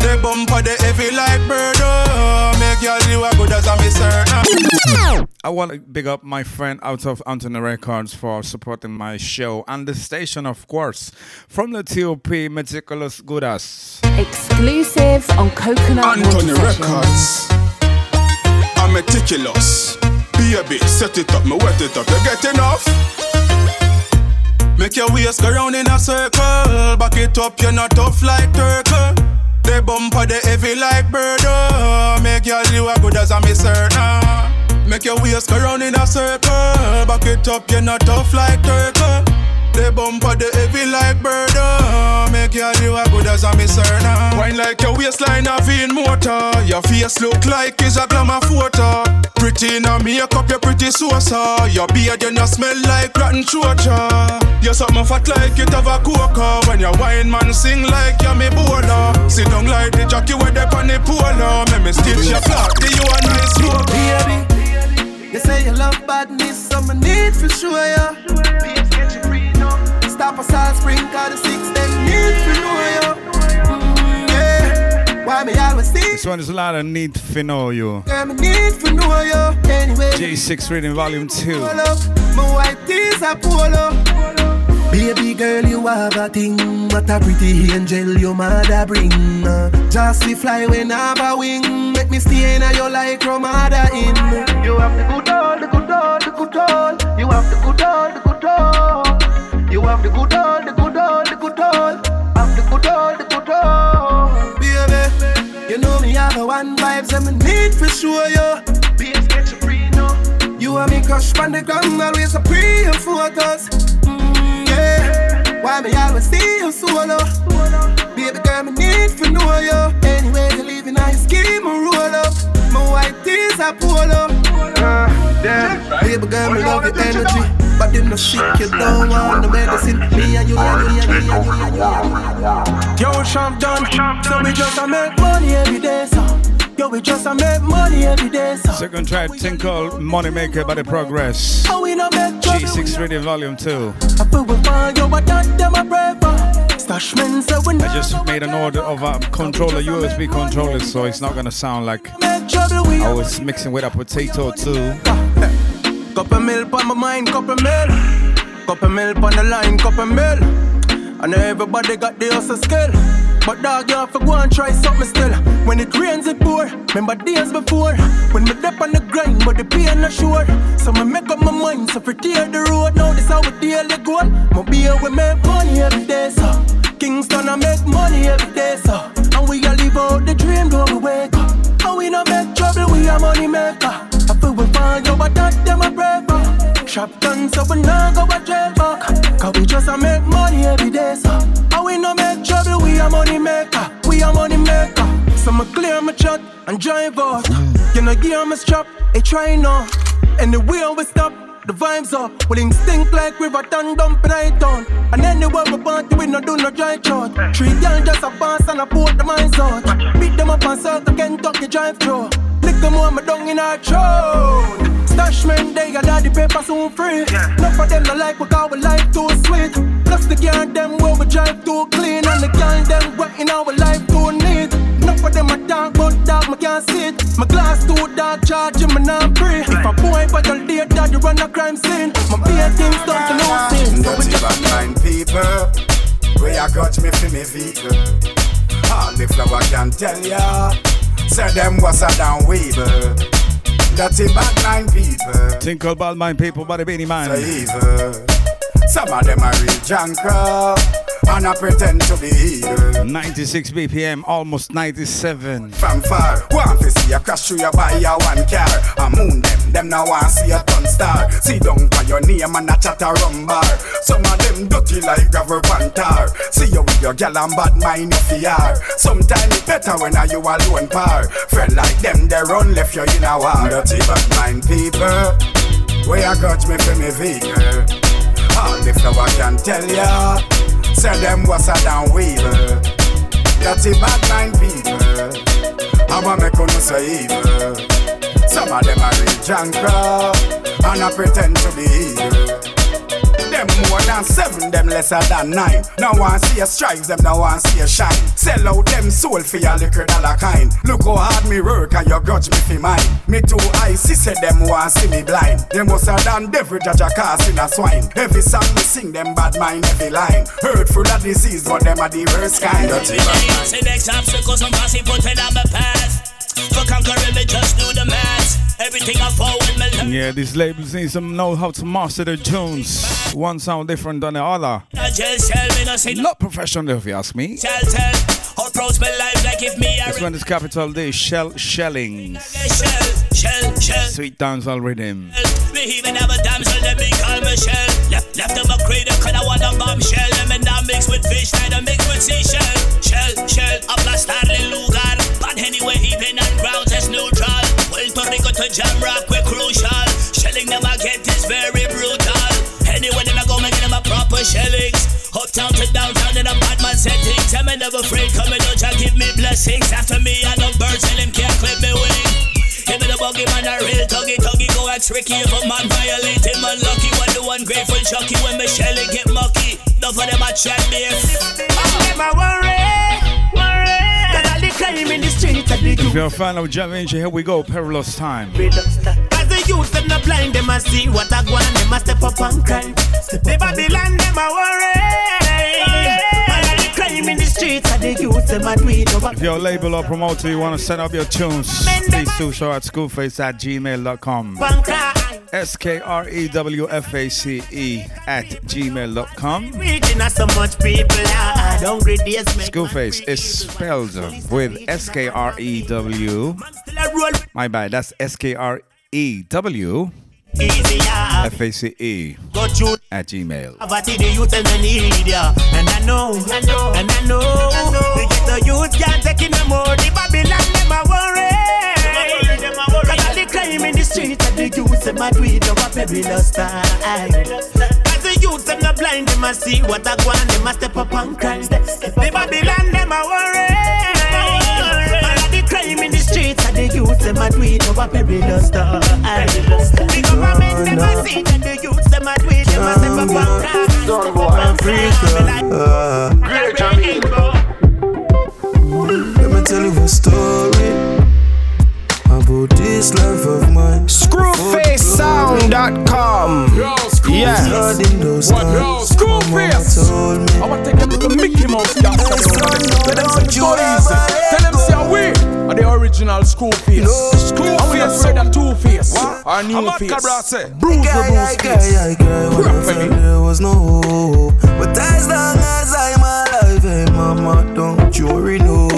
S19: The bumper, the heavy like bird oh. Make your you a good as a misser
S7: I want to big up my friend out of Anthony Records for supporting my show and the station, of course, from the TOP Meticulous Goodas.
S1: Exclusive on Coconut
S19: Anthony Records I'm meticulous Baby, set it up, me wet it up You get enough? Make your waist go round in a circle Back it up, you're not tough like turtle The bumper, the heavy like bird oh. Make your you a good as a misser nah. Make your waist go round in a circle Back it up, you're not tough like turtle The bumper, the heavy like bird oh. Make your do a good as a misser nah. Wine like your waistline a vein motor. Your face look like it's a glamour photo. Pretty in a makeup, you're pretty sosa Your beard, you not smell like rotten chocha You're something fat like it have a coca. When your wine man sing like you're me bowler. Sit down like the jockey where they on the polo Make me stitch your clock, give you a nice look.
S10: Baby, you say you love badness, so me need for sure ya. Stop a salt spring, cause the six them need for know ya. Mm, yeah, why me always see
S7: This one is a lot of need to know you.
S10: Girl, me need for know ya. Anyway,
S7: J6 Reading Volume 2.
S10: my white tees a polo. Baby girl, you have a thing. What a pretty angel your mother bring. Just to fly when I have a wing. Make me stay in your like your mother in. You have the good all, the good all, the good all. You have the good all, the good all. You have the good all, the good all, the good all. Have the good all, the good all. Baby, you know me I have a one vibes and me need for sure you. Baby, get your free no. You and me crush on the ground, always a pre and photos. Mm, yeah. Why me I always see you solo? Baby girl, me need for know you. Anyway, you in a scheme, I roll up. My white tees a polo. Uh, yeah. Baby girl, me love your energy. But them no sick, you don't want the medicine. Me and you, and you, and you, and you, and you.
S25: Yo, champ done. So we just a make money every day, so. Yo, we just a make money every day, so.
S7: Second track, Tinkle Moneymaker by the Progress.
S25: How we no make trouble,
S7: G6 Reading Volume 2.
S25: I feel we find you, but that them a pray.
S31: Stashmen say we
S7: I just made an order of a controller, USB controller, so it's not gonna sound like
S31: make trouble. We
S7: I was mixing with a potato too.
S10: Cup of milk on my mind, milk. Cup of milk on the line, cup of milk. And everybody got the hustle skill. But dog, you have to go and try something still. When it rains, it pour. Remember days before. When me dip on the grind, but the pain not sure. So me make up my mind, so for tear the road. Now this how we daily goal. My beer, we make money every day, so. Kingston, I make money every day, so. And we all live out the dream, don't we wake up. And we not make trouble, we a money maker. I feel we find you, but that them a brave for. Shop done, so we not go a jail back. Cause we just a make money every day, so. And we no make trouble, we a money maker. We a money maker. So me clear my chat and drive out. You know, give me strap, hey try now. And the way we stop, the vibes up. Well, instinct like river turn dump night down. And anywhere we party, we no do no dry shot. Three girls just a pass and a port the minds out. Beat them up and circle Kentucky drive through. Lick them on me down in our throat. Stashman, they got the paper soon free. Enough of them no like we call we life too sweet. Plus the girl them where we drive too clean. And the girl them wet in our life too neat. Enough of them a dark, but dark, me can't see it. My glass too dark, charging me not free. If a boy but a late daddy run a crime scene, my beer things done to no sin. So we
S14: Dirty bad mind people, where you got me for me vehicle. All the flower can tell ya, say them was a down weaver. Dirty bad mind people,
S7: Tinkle ball mind people, body beanie man.
S14: so evil. Some of them are real junker, and I pretend to be evil.
S7: 96 BPM, almost 97.
S14: From far, want to see a crash through your buy a one car. A moon them, them now want see a ton star. See down for your name and a chat a rum bar. Some of them dirty like gravel pantar. See you with your gal and bad mind if you are. Sometimes it better when are you alone par. Friend like them, they run left you in a war. Dirty bad mind people, where you got me for me vehicle. All the flower can tell ya, say them was a down weaver. Uh, a bad mind people. I want make you say evil. Some of them are real junker, and I pretend to be evil. Them more than seven, them lesser than nine. Now want see a strive, them now want see a shine. Sell out them soul for your liquor dollar kind. Look how hard me work and you grudge me for mine. Me too icy said them want see me blind. Them must have done devil judge a cast in a swine. Every song me sing them bad mind every line. Hurt full of disease, but them are the worst kind. Dirty bad mind.
S15: Say next obstacles I'm passing put it on my path. For conquering me just do the math. Everything I forward me learn.
S7: Yeah, these labels need some know how to master the tunes. One sound different than the other.
S15: I just tell me no say no
S7: Not professional if you ask me.
S15: tell tell. Approach my life like if me a
S7: This one is capital D, Shell Shellings.
S15: shell, shell, shell.
S7: Sweet dancehall rhythm.
S15: Me even have a damsel that me call Michelle. Left, left of a cradle, cause I want a bombshell. Them and mix with fish, mix with seashell. Shell, shell, a Lugar. Anyway, even on grounds is neutral. Puerto Rico to Jam Rock, we're crucial. Shelling them I get is very brutal. Anyway, them I go make them a proper shellings. Uptown to downtown in a bad man settings. I'm never afraid, coming out to give me blessings. After me, I know birds and them can't clip me wing. Give me the buggy man, a real tuggy tuggy. Go ask Ricky if a man violate him unlucky. One the one grateful chucky when me Shelly get mucky. Enough of them I try.
S31: Them a worry, crime in the streets and the
S7: If you're a fan of Venture, here we go. Perilous time.
S31: As the youth them not blind, them a see what I and them a step up and crime. The Babylon them a worry. Crime in the streets and the youth them a over.
S7: If you're a label or promoter, you want to send up your tunes, please do so at screwface at gmail.com. S K R E W F A C E at gmail.com.
S31: Reaching us so much people are hungry days make
S7: Screwface is spelled with S K R E W. My bad, that's S K R E W
S31: easier.
S7: F A C E
S31: Go through
S7: at gmail.
S31: poverty, the youth and need ya. And I know, and I know. The youth can't take it no more. The Babylon a worry. Crime in the streets, and the youth them a do it now a perilous time. Cause the youth them a blind, them a see what a go on, them a step up on crime. The Babylon them a worry. All of the crime in the streets and the youth them a do it over a perilous time. The government them a see that the youth them a do it, them a step up on crime.
S10: Don't go and
S33: freeze. Uh, Great Jamaica. Let me tell you a story. Scoop.com. Yeah. What? Screwface. I want to take them to Mickey Mouse dance. Tell them say go easy. Tell them
S10: say we are the original Screwface. No, Screwface. I'm afraid Two Face. Our new I'm face. Cabra say. Bruise the bruise face. Properly. There was no hope. But as long as I'm alive, hey mama, don't you
S19: worry no.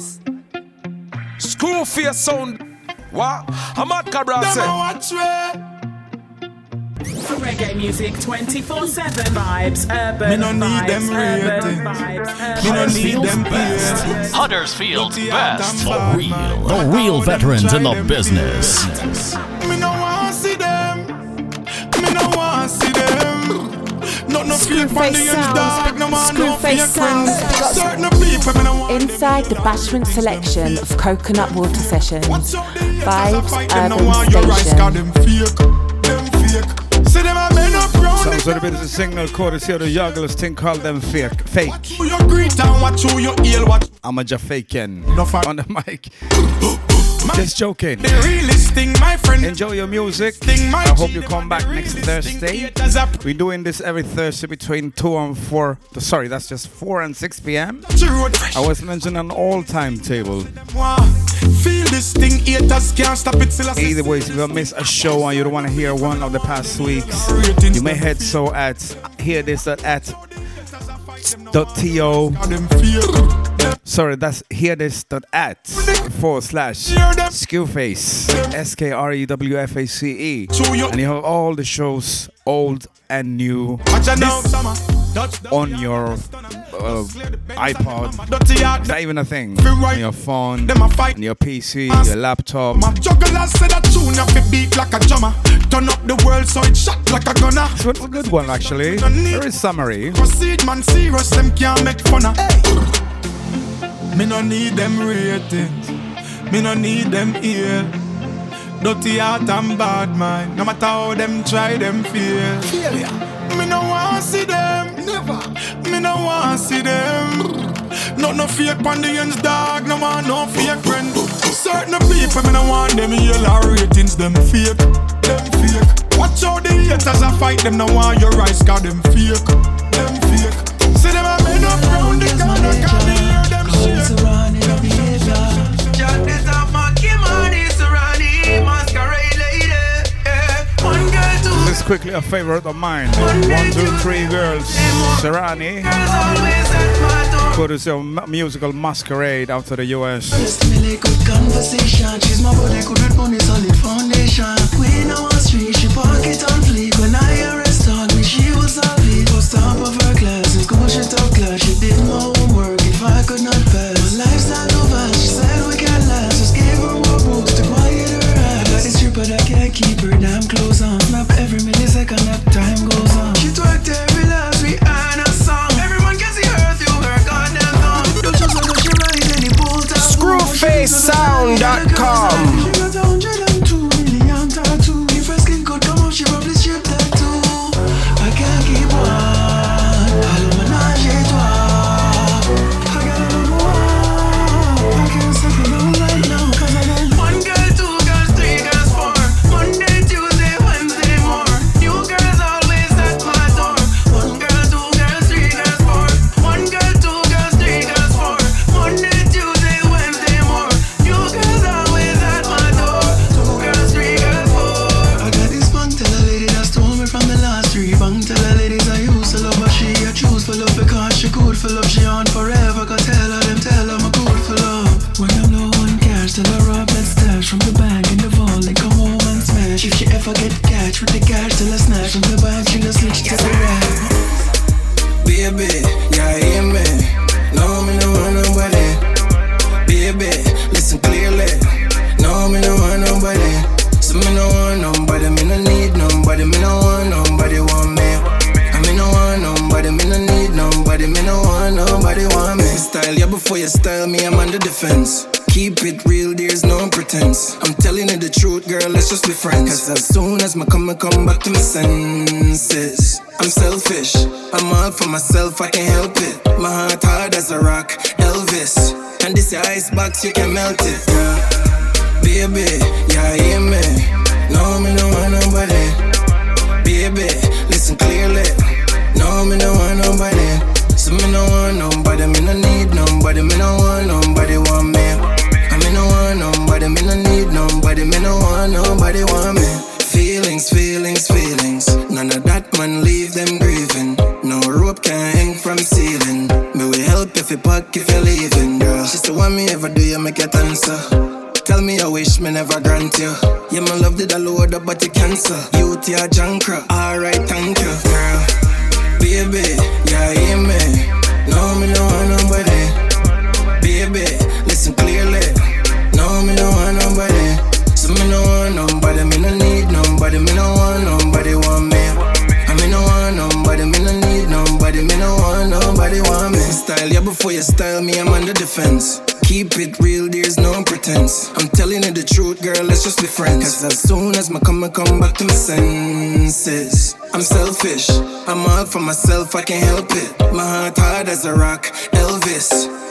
S34: This.
S12: Screwface sound. What? I'm at Cabra
S19: Them
S12: say.
S19: a watch me.
S2: For reggae music 24 7 vibes, urban
S19: Me no need
S2: vibes,
S19: them
S2: urban
S19: ratings.
S2: vibes,
S19: Me no need them
S6: best.
S19: ears.
S6: Huddersfield's best.
S19: The
S6: real, the real veterans in the business.
S19: Me no want see them. Me no want see them. Not no fake
S1: Screwface
S19: on the
S1: Screwface
S19: fake
S1: sounds.
S19: friends.
S1: Got-
S19: Certain people, me no want
S1: Inside the Bashment selection of Coconut Water Sessions, Vibes
S19: them. No want your
S1: Urban
S19: eyes,
S1: Station.
S19: them fake. Them fake. See them a men up round
S7: Sounds like a bit of a signal courtesy of the Jugglers thing called them fake. Fake.
S19: Who you greet and watch who you heal, watch
S7: I'm a just faking on the mic. Just joking.
S19: the realest thing, my friend.
S7: Enjoy your music.
S19: Thing, my
S7: I hope you come back next Thursday. We're doing this every Thursday between 2 and 4. Sorry, that's just 4 and 6 p.m. I was mentioning an all time table.
S19: Feel this thing, haters can't stop it. Still I say
S7: Either way, if you miss a show and you don't want to hear one of the past weeks, you may head so at hear this at, at dot to sorry that's hear this dot at forward slash skrewface s k r e w f a c e. And you have all the shows old and new. On your uh, iPod. Is that even a thing? On your phone, on your PC, your laptop.
S19: My jugglers say that tune have to beat like a drummer. Turn up the world so it shot like a gunner.
S7: It's a good one actually. Very summary.
S19: Proceed man serious, them can't make fun of. Me no need them ratings. Me no need them ear. Dirty heart and bad mind. No matter how them try, them fail. Me no want see them. Never. Me no want see them. Not no fake on the ends, dog. No man, no fake friend. Certain people, me no want them yellow ratings. Them fake. Them fake. Watch out the haters a fight them. No want your rice, cause them fake. Them fake. See them a men up round the corner, they hear them shake.
S7: Quickly a favorite of mine. One, two, three girls. Serani. Courtesy of musical masquerade out to the US.
S35: She's my solid foundation. Pocket on. When I she was beat. Was of her class, in top class. She did my homework if I could not pass. My lifestyle over, but I can't keep her damn clothes on. Snap every millisecond that time goes on. She twerked every last we earn a song. Everyone can see her through her goddamn thumb. Don't just look at she ride any bolt
S21: Screwfacesound.com.
S35: smash. If she ever get catch with the cash, till her snatch from the bank. She just switch to the rack.
S21: Baby, yeah, hear. Me friends. Cause as soon as my come, I come back to my senses. I'm selfish, I'm all for myself, I can't help it. My heart hard as a rock, Elvis. And this ice box, you can melt it, girl. You pack if you're leaving, girl. She said, what me ever do, you make it answer. Tell me your wish, me never grant you. Yeah, my love did a load up, but you cancel. You to your junk Alright, thank you, girl. Baby, yeah, hear me. No, me no want nobody. Style yeah before you style me. I'm on the defense. Keep it real, there's no pretense. I'm telling you the truth, girl, let's just be friends. Cause as soon as my come, I come back to my senses. I'm selfish, I'm out for myself, I can't help it. My heart hard as a rock, Elvis.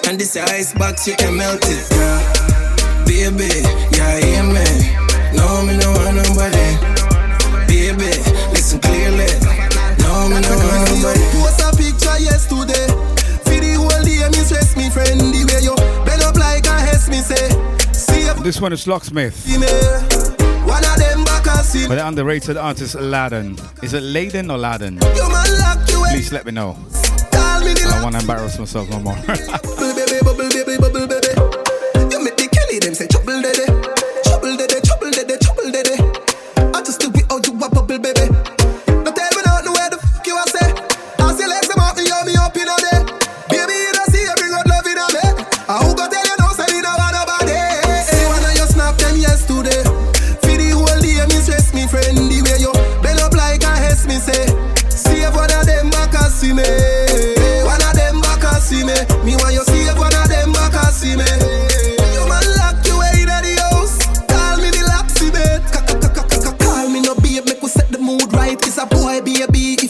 S21: And this ice box, you can melt it, girl. Baby, yeah, hear me. No, me no want nobody. Baby, listen clearly. No, me no want nobody.
S36: Post a picture yesterday. Stress me friend. The way you bend up like a hess me say. See if
S7: This one is Locksmith.
S36: One of them see
S7: the underrated artist Aladdin. Is it Laden or Laden?
S36: You man lock you in.
S7: Please let me know.
S36: Me
S7: I don't want to embarrass myself no more.
S36: bubble baby, bubble baby, bubble baby. You make the Kelly them say trouble daddy,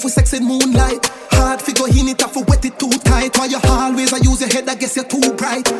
S36: baby if sex in moonlight. Hard figure he need to wet it too tight. Why you always I use your head? I guess you're too bright.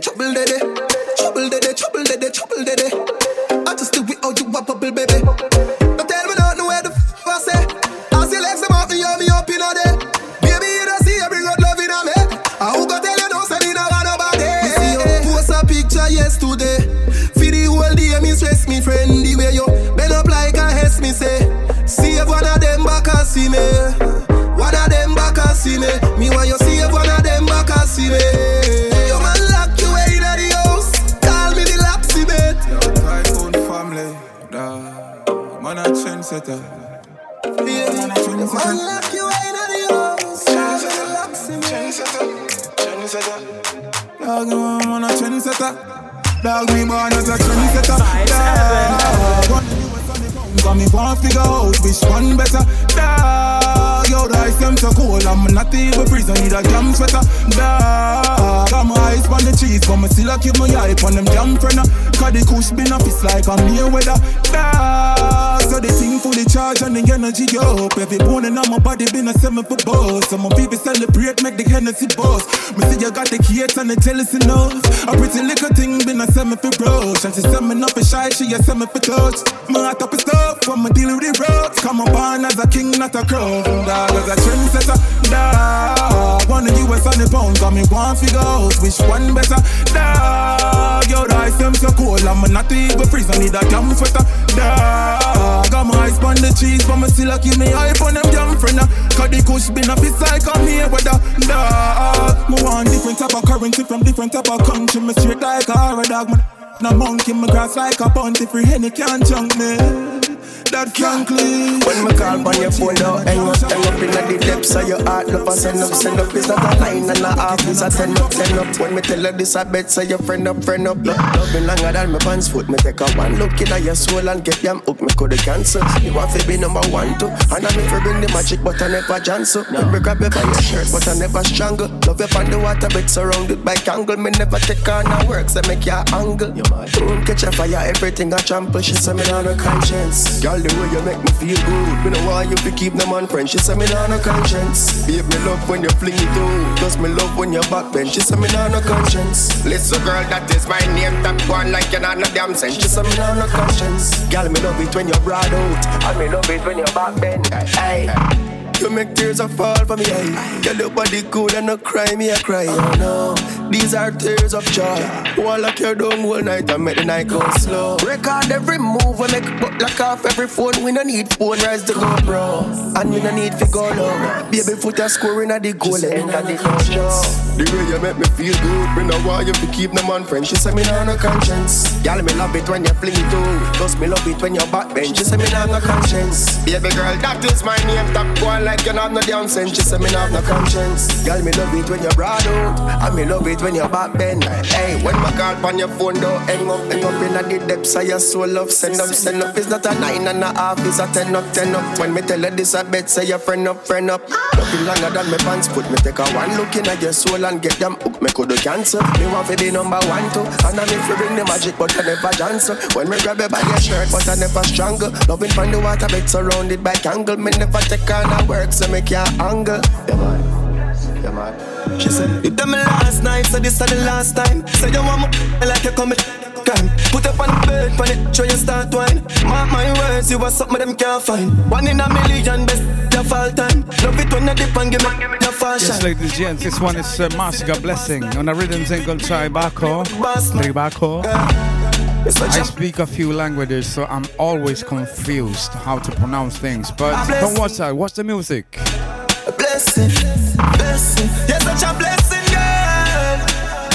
S36: trouble, daddy. Like
S19: I'm near weather. So the thing fully charged and the energy up. Every bone in my body been a seven foot boss. Some people celebrate, make the Hennessy boss. Me see you got the kids and the jealousy enough. A pretty little thing been a seven foot brush. And she send me up a shy, she a seven foot touch. My heart up is tough when me deal with the rocks. Come on, as a king, not a crown. Dog, as a trendsetter. Dog, one of you was on the pound. Got me one figure out which one better. Dog, yo, the ice them so cold. I'm not even freeze, I need a damn sweater. Dog, got my eyes on the cheese, but me still a keep me hype on them damn friend. Cause the kush been a piece like I'm here the dog. Me want different type of currency from different type of country. Me straight like a dog. Man. No monkey, me grass like a bounty free henny can't junk me. That frankly
S10: When me call on your phone now Hang up, hang up in the depths of your heart Love and send up, send up It's not a line and a half It's a ten up, ten up. When me tell her this I bet Say your friend up, friend up. Love, loving longer than my pants foot Me take a one look in your soul And get them hook Me coulda cancel You want to be number one too. And I'm never bring the magic But I never cancel When me grab you by your shirt But I never strangle Love you on the water Bed surrounded by kangle Me never take on a work So make your angle. Don't catch a fire Everything I trample. She say me on her conscience. Girl the way you make me feel good. Me no why you to keep them on friends. She say me nah no conscience. Babe me love when you fling it out. Plus me love when you backbend. She say me nah no conscience. Listen girl that is my name. Top one like you not no damn sense. She say me nah no conscience. Girl me love it when you broad out. And me love it when you backbend. Hey you make tears a fall for me, hey. Girl, your body cool and no cry, me a cry, oh no. These are tears of joy. Wall lock your down all night and make the night go slow. Record every move, we make but lock off every phone. We no need phone, rise the GoPro. And we no need to go low. Baby foot a scoring at the goal end of the show. The way you make me feel good, bring a wire to keep them on friends. She say me nah no conscience. Girl, me love it when you fling it out. Plus me love it when you backbench. She say me nah no conscience. Baby girl, that is my name. Top one like you not no damn sense. She say me nah no conscience. Girl, me love it when you broad out. And me love it when you backbend. Hey, when my call on your phone, don't hang up, hang up in the depths of your soul. Love send up, send up. It's not a nine and a half, it's a ten up, ten up. When me tell her this, I bet say your friend up, friend up. Nothing longer than my pants Put Me take a one look in at your soul and get them hook. Me could do cancer. Me want to be number one too. And I me fi bring the magic, but I never dance. When me grab you by your shirt, but I never strangle. Loving from the water bed surrounded by kangle. Me never take on a work, so make your angle. Yeah man, yeah man. She said, You done me last night, so this is the last time. Say you want me like you come. Put up on the bed, on it, show you start wine. Mark my words, you are something them can't find. One in a million, best your fall time. Love it when you dip and give me your fall
S7: Yes, ladies and gents, this one is uh, Master Blessing on a rhythm single Tribaco. Tribaco. I speak a few languages, so I'm always confused how to pronounce things. But don't watch that. Watch the music.
S10: A blessing, blessing. You're such a blessing, girl.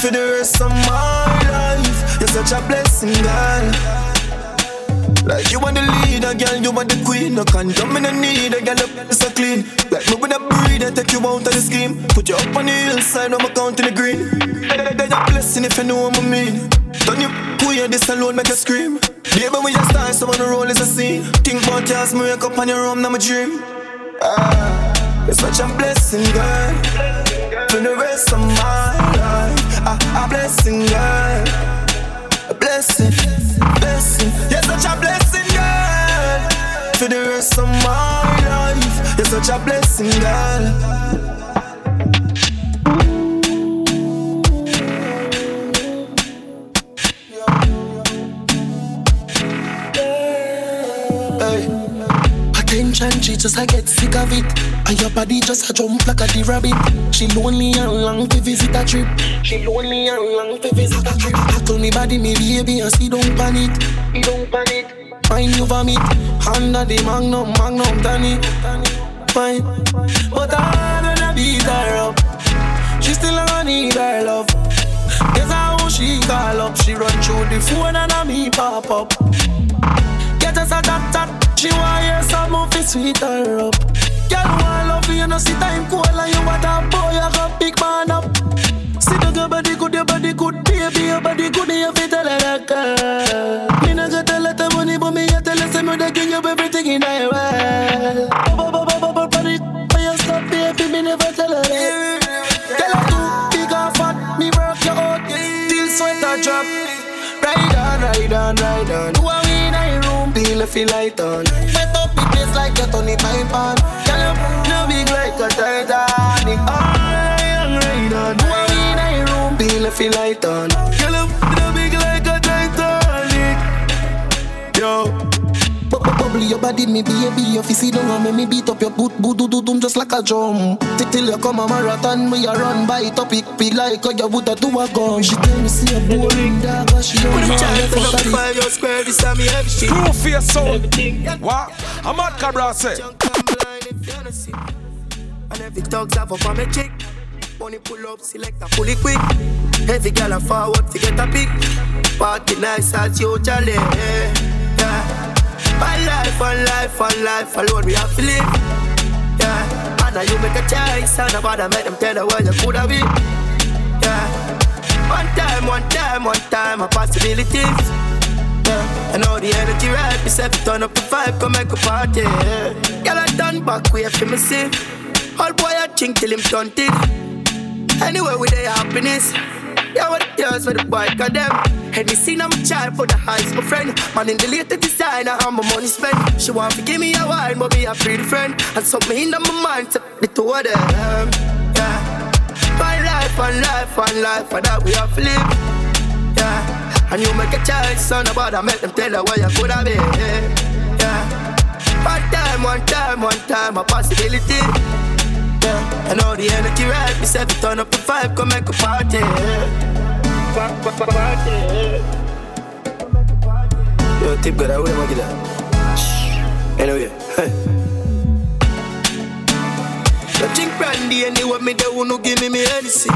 S10: For the rest of my life, you're such a blessing, girl. Like you want the leader, girl, you want the queen. No condom in the need, a girl, up so clean. Like me with a breed, I take you out of the scheme. Put you up on the hillside, I'm counting the green. Then a blessing if you know what I mean. Don't you queer, this alone make you scream. Baby, when you start, so on the roll is a scene. Think about you as me wake up on your room, now my dream. Ah, you're such a blessing, girl. For the rest of my life, a, a blessing, girl. A blessing, blessing. Such a blessing, girl. For the rest of my life, you're such a blessing, girl.
S37: Attention, she just I get sick of it. And your body just a jump like a the rabbit. She lonely and long to visit a trip. She lonely and long to visit a trip. I told me body, me baby, and see don't panic. He don't panic. Mind you vomit. Under the magnum, magnum, Danny. Fine. But I wanna beat her up. She still gonna need her love. Guess how she call up. She run through the phone and a me pop up. Get us a chat chat. She want hear some movie sweet her up. Girl, want love you, no see time cool and you want a boy, I got big man up. See the girl body good, your body good, baby, your body good, you fit tell her that girl. Me no go tell her the money, but me a tell her say me dey give you everything in the world. Bubble, bubble, bubble, body, but you stop, baby, me never tell her that. Girl, I too big or fat, me work you out till sweat a drop. Ride on, ride on, ride on. Feel a feel light on. Wet up the place like a Tony on. Girl, you no big like a Titanic. Ride on, ride on. Do we in a room, feel a feel light on. Girl, you no big like a Titanic. Yo. Body, me baby. If you see don't want me, me beat up your boot, boot, do, do, do, just like a drum. Till till you come a marathon, we a run by topic, big like how you would a do a gun. She tell me see a boring dog, but she don't
S10: Put
S37: know
S10: them child
S37: left
S10: up
S37: out
S10: to
S37: of it.
S10: five your square, this time me everything.
S12: Crew for your soul. What? I'm at Cabra say.
S10: And every dogs have up on me chick. Money pull up, select a fully quick. Every girl a forward to get a pick. Party nice as you, Charlie. Eh, eh, yeah. One life, one life, one life, alone we have to live. Yeah. And now you make a choice, and nobody make them tell you where you could have been. Yeah. One time, one time, one time, a possibilities. Yeah. I know the energy right, me say turn up the vibe, come make a party. Yeah. Girl, I done back way for me see. All boy I think till him turn it. Anyway, with their happiness. Yeah, what the girls with the boy them. And me seen I'm a child for the highs, my friend. Man in the latest designer, how my money spent. She want to give me a wine, but me a pretty friend. And something in my mind to the two of them. Yeah. My life, and life, and life, and that we have to. Yeah. And you make a choice, son, about I make them tell her where you could have been. Yeah. One time, one time, one time, a possibility. Yeah. I know the energy right, me say turn up the vibe, come make a party. Pa- pa- pa- Party. Yo, tip away, my get Anyway. I drink brandy anyway, me the one who give me me anything.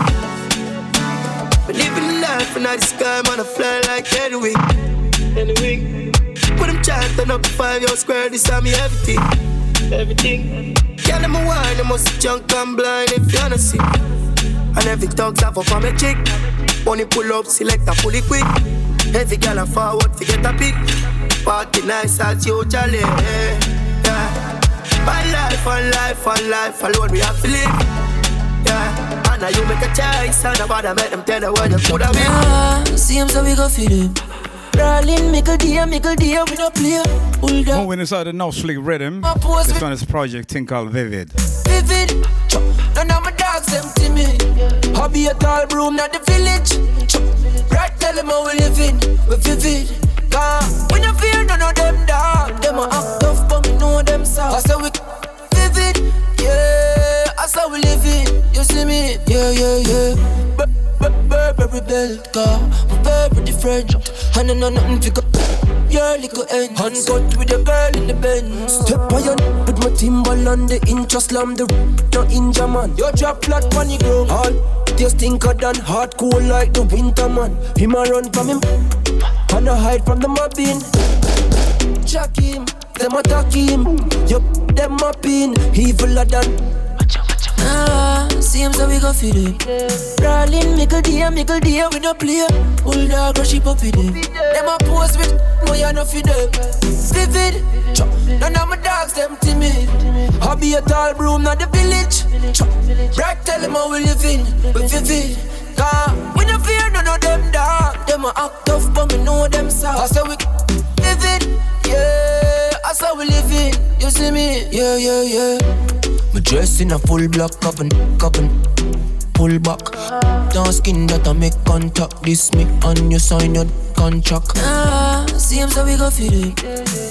S10: But living life and the sky, man, I fly like anyway. Anyway. Put them chanting up five your square, this time me everything. Everything. Girl, I'm a wine, I must junk and blind if you wanna see. And every dog's have up on me chick. Money pull up, select a fully quick. Every girl a forward, forget a pick. Party nice as you, Charlie. Yeah. One life, one life, one life, alone we have to live. Yeah. And now you make a choice, and nobody make them tell you where you could have been.
S38: Ah, Seems so we go feel it. Rolling, make a deal, make a deal, we no play. Hold up,
S7: Moving inside the No Sleep Rhythm. This one is project thing called Vivid.
S38: vivid. None of my dogs, them timid. Hobby a tall broom, not the village. Right, tell them how we living, we vivid. Cause we no fear none of them dog. Them a act tough, but me know them soft. I say we vivid, yeah. I say we living, you see me, yeah, yeah, yeah. Burberry belt, car, Burberry different. And I know nothing to go. Your little end, uncut with your girl in the bend. Step on your with my timbal on the inch, just slam the no inja man. Your drop flat when you grow. All you stinker than hard cool like the winter man. Him a run from him, and I hide from the mobbing. Jack him, them attack him. Yup, them a pin, eviler than. Ah, seems how we go feel it. Rolling, mickle dear, mickle dear, we no play. Old dog, rush it up with them. Them a pose with, no you no for them. Vivid, chop. None of my dogs, them timid. be a tall broom, not the village. Chop. Right, tell them how we living, we vivid. Cause we no fear none of them dog. Them a act tough, but me know them soft. I say we vivid, yeah. I say we living, you see me, yeah, yeah, yeah. Me dress in a full black cup and pull back. Dark skin that I make contact. This me and you sign your contract. Ah, seems how we go feel it.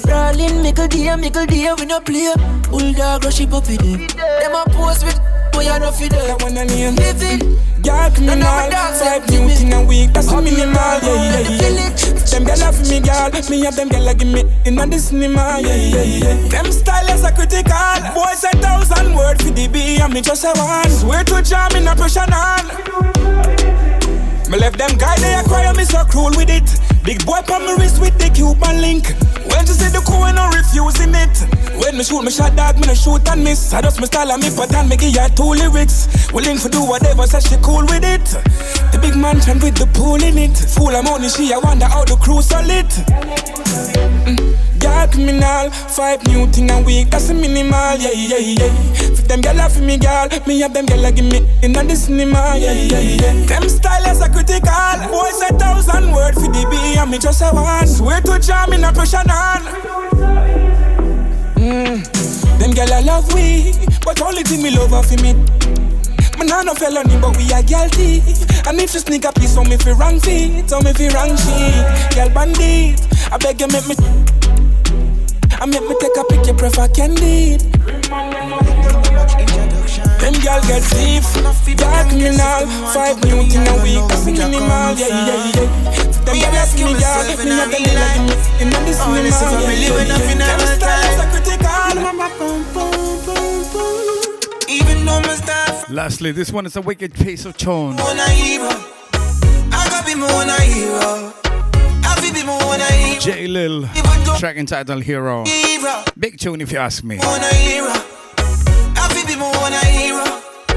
S38: Darling, mickle dear, mickle dear, we no play. Bulldog rush it up with them. Them a pose with boy, I no fit them.
S19: When I name
S38: Living.
S19: Girl, me now five new thing a week. That's a minimal, yeah, yeah, yeah. Them gyal love me, girl. Me have them gyal give me in the cinema, yeah, yeah, yeah. Them style is a critical. Boys a thousand word for the B, and me just a one. Swear to jam in a pressure none. Me left them guy they a cry and me so cruel with it. Big boy pon me wrist with the Cuban link. When she say the cool, no refusing it. When me shoot me shot dog, me no shoot and miss. I just me style and me pattern, me give her two lyrics. Willing for do whatever, say she cool with it. The big mansion with the pool in it. Full of money, she I wonder how the crew solid. Mm. Girl criminal, five new thing a week, that's a minimal, yeah, yeah, yeah. For them gyal for me, girl, me have them gyal give me in the cinema, yeah, yeah, yeah. Them style is a critical, boys a thousand word for the B, and me just a one. Swear to jam in a pressure none. Mm. Them gyal I love we, but only thing me love her for me. Me nah no felony, but we are guilty. And if you sneak a piece on me fi wrong feet, on me fi wrong shit, girl bandit. I beg you make me. I make me take a pic, you prefer candy. Them girl get deep, dark criminal, five new thing a week, that's minimal, yeah, yeah, yeah. Them girl ask me, girl, me have them like me in the cinema, yeah, yeah, yeah. Them styles are critical.
S25: Even though my start
S7: Lastly, this one is a wicked piece of tune.
S25: from a hero, I gotta be more than a hero. I feel be more than a hero.
S7: J Lil, track entitled Hero.
S25: Hero,
S7: Big tune if you ask me.
S25: more than a hero. I feel be more than a hero.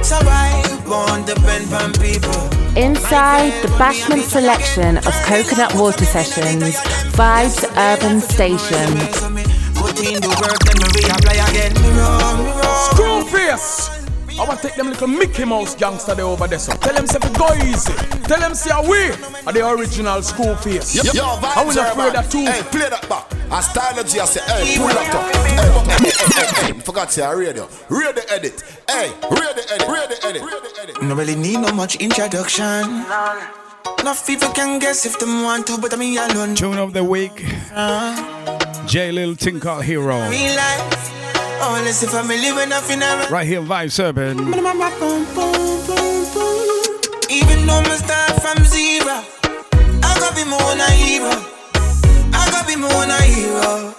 S25: So I won't depend on people.
S1: Inside the Bashment selection of Coconut Water Sessions, Vibes Urban Station.
S25: Put in the work, then me reapply again. Me wrong, me wrong.
S39: Screwface. I want to take them little Mickey Mouse gangster they over there. So tell them say fi go easy. Tell them say we are the original school face.
S3: Yo, yo,
S39: I will not afraid of two.
S3: Hey, play that back. I stylogy, I say, hey, pull that up. Hey, hey, hey, hey, hey, forgot to say, I radio. Radio edit. Hey, read the edit, radio edit, radio edit.
S25: No really need no much introduction. Enough people can guess if them want to, but I mean alone.
S7: Tune of the week, uh-huh. J Lil called Hero.
S25: Real life. Oh, let's see family when I feel.
S7: Right here, Vibes Urban.
S25: Even though me start from zero, I gotta be more than a hero. I gotta be more than a hero.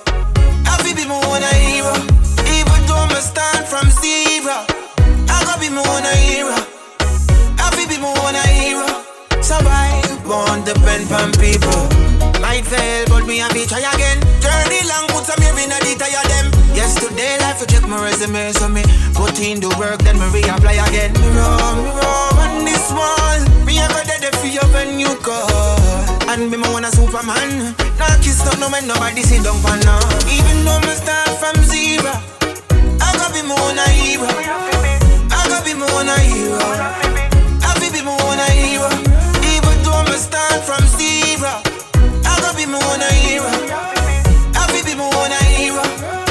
S25: I feel be more than a hero. Even though me start from zero, I gotta be more than a hero. I feel be more than a hero. I won't depend on people. Might fail, but me have to try again. Journey long, put some here in the tire them. Yesterday, life check my resume, so me put in the work, then me reapply again. Me wrong, me wrong on this wall. Me a go dead for you when you call. And me more want a Superman. Nah kiss no no man, nobody down for now. Even though me start from zero, I gotta be more than a hero. I gotta be more than a hero. I feel be more than start from zero, I gotta be than a hero. I be more than a hero.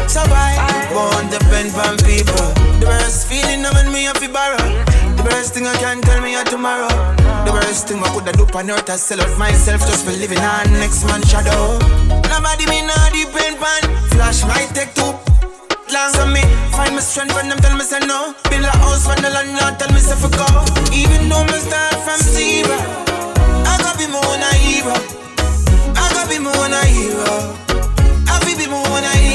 S25: So I won't depend on people. The worst feeling of me have to borrow. The worst thing I can tell me a tomorrow. The worst thing I coulda do on earth is sell out myself just for living on next man shadow. Nobody me not depend on. Flash might take two long so me find my strength when them tell me say no. Build a house when the landlord tell me say for go. Even though me start from zero, my own hero. I gotta be my own hero. I be my own hero.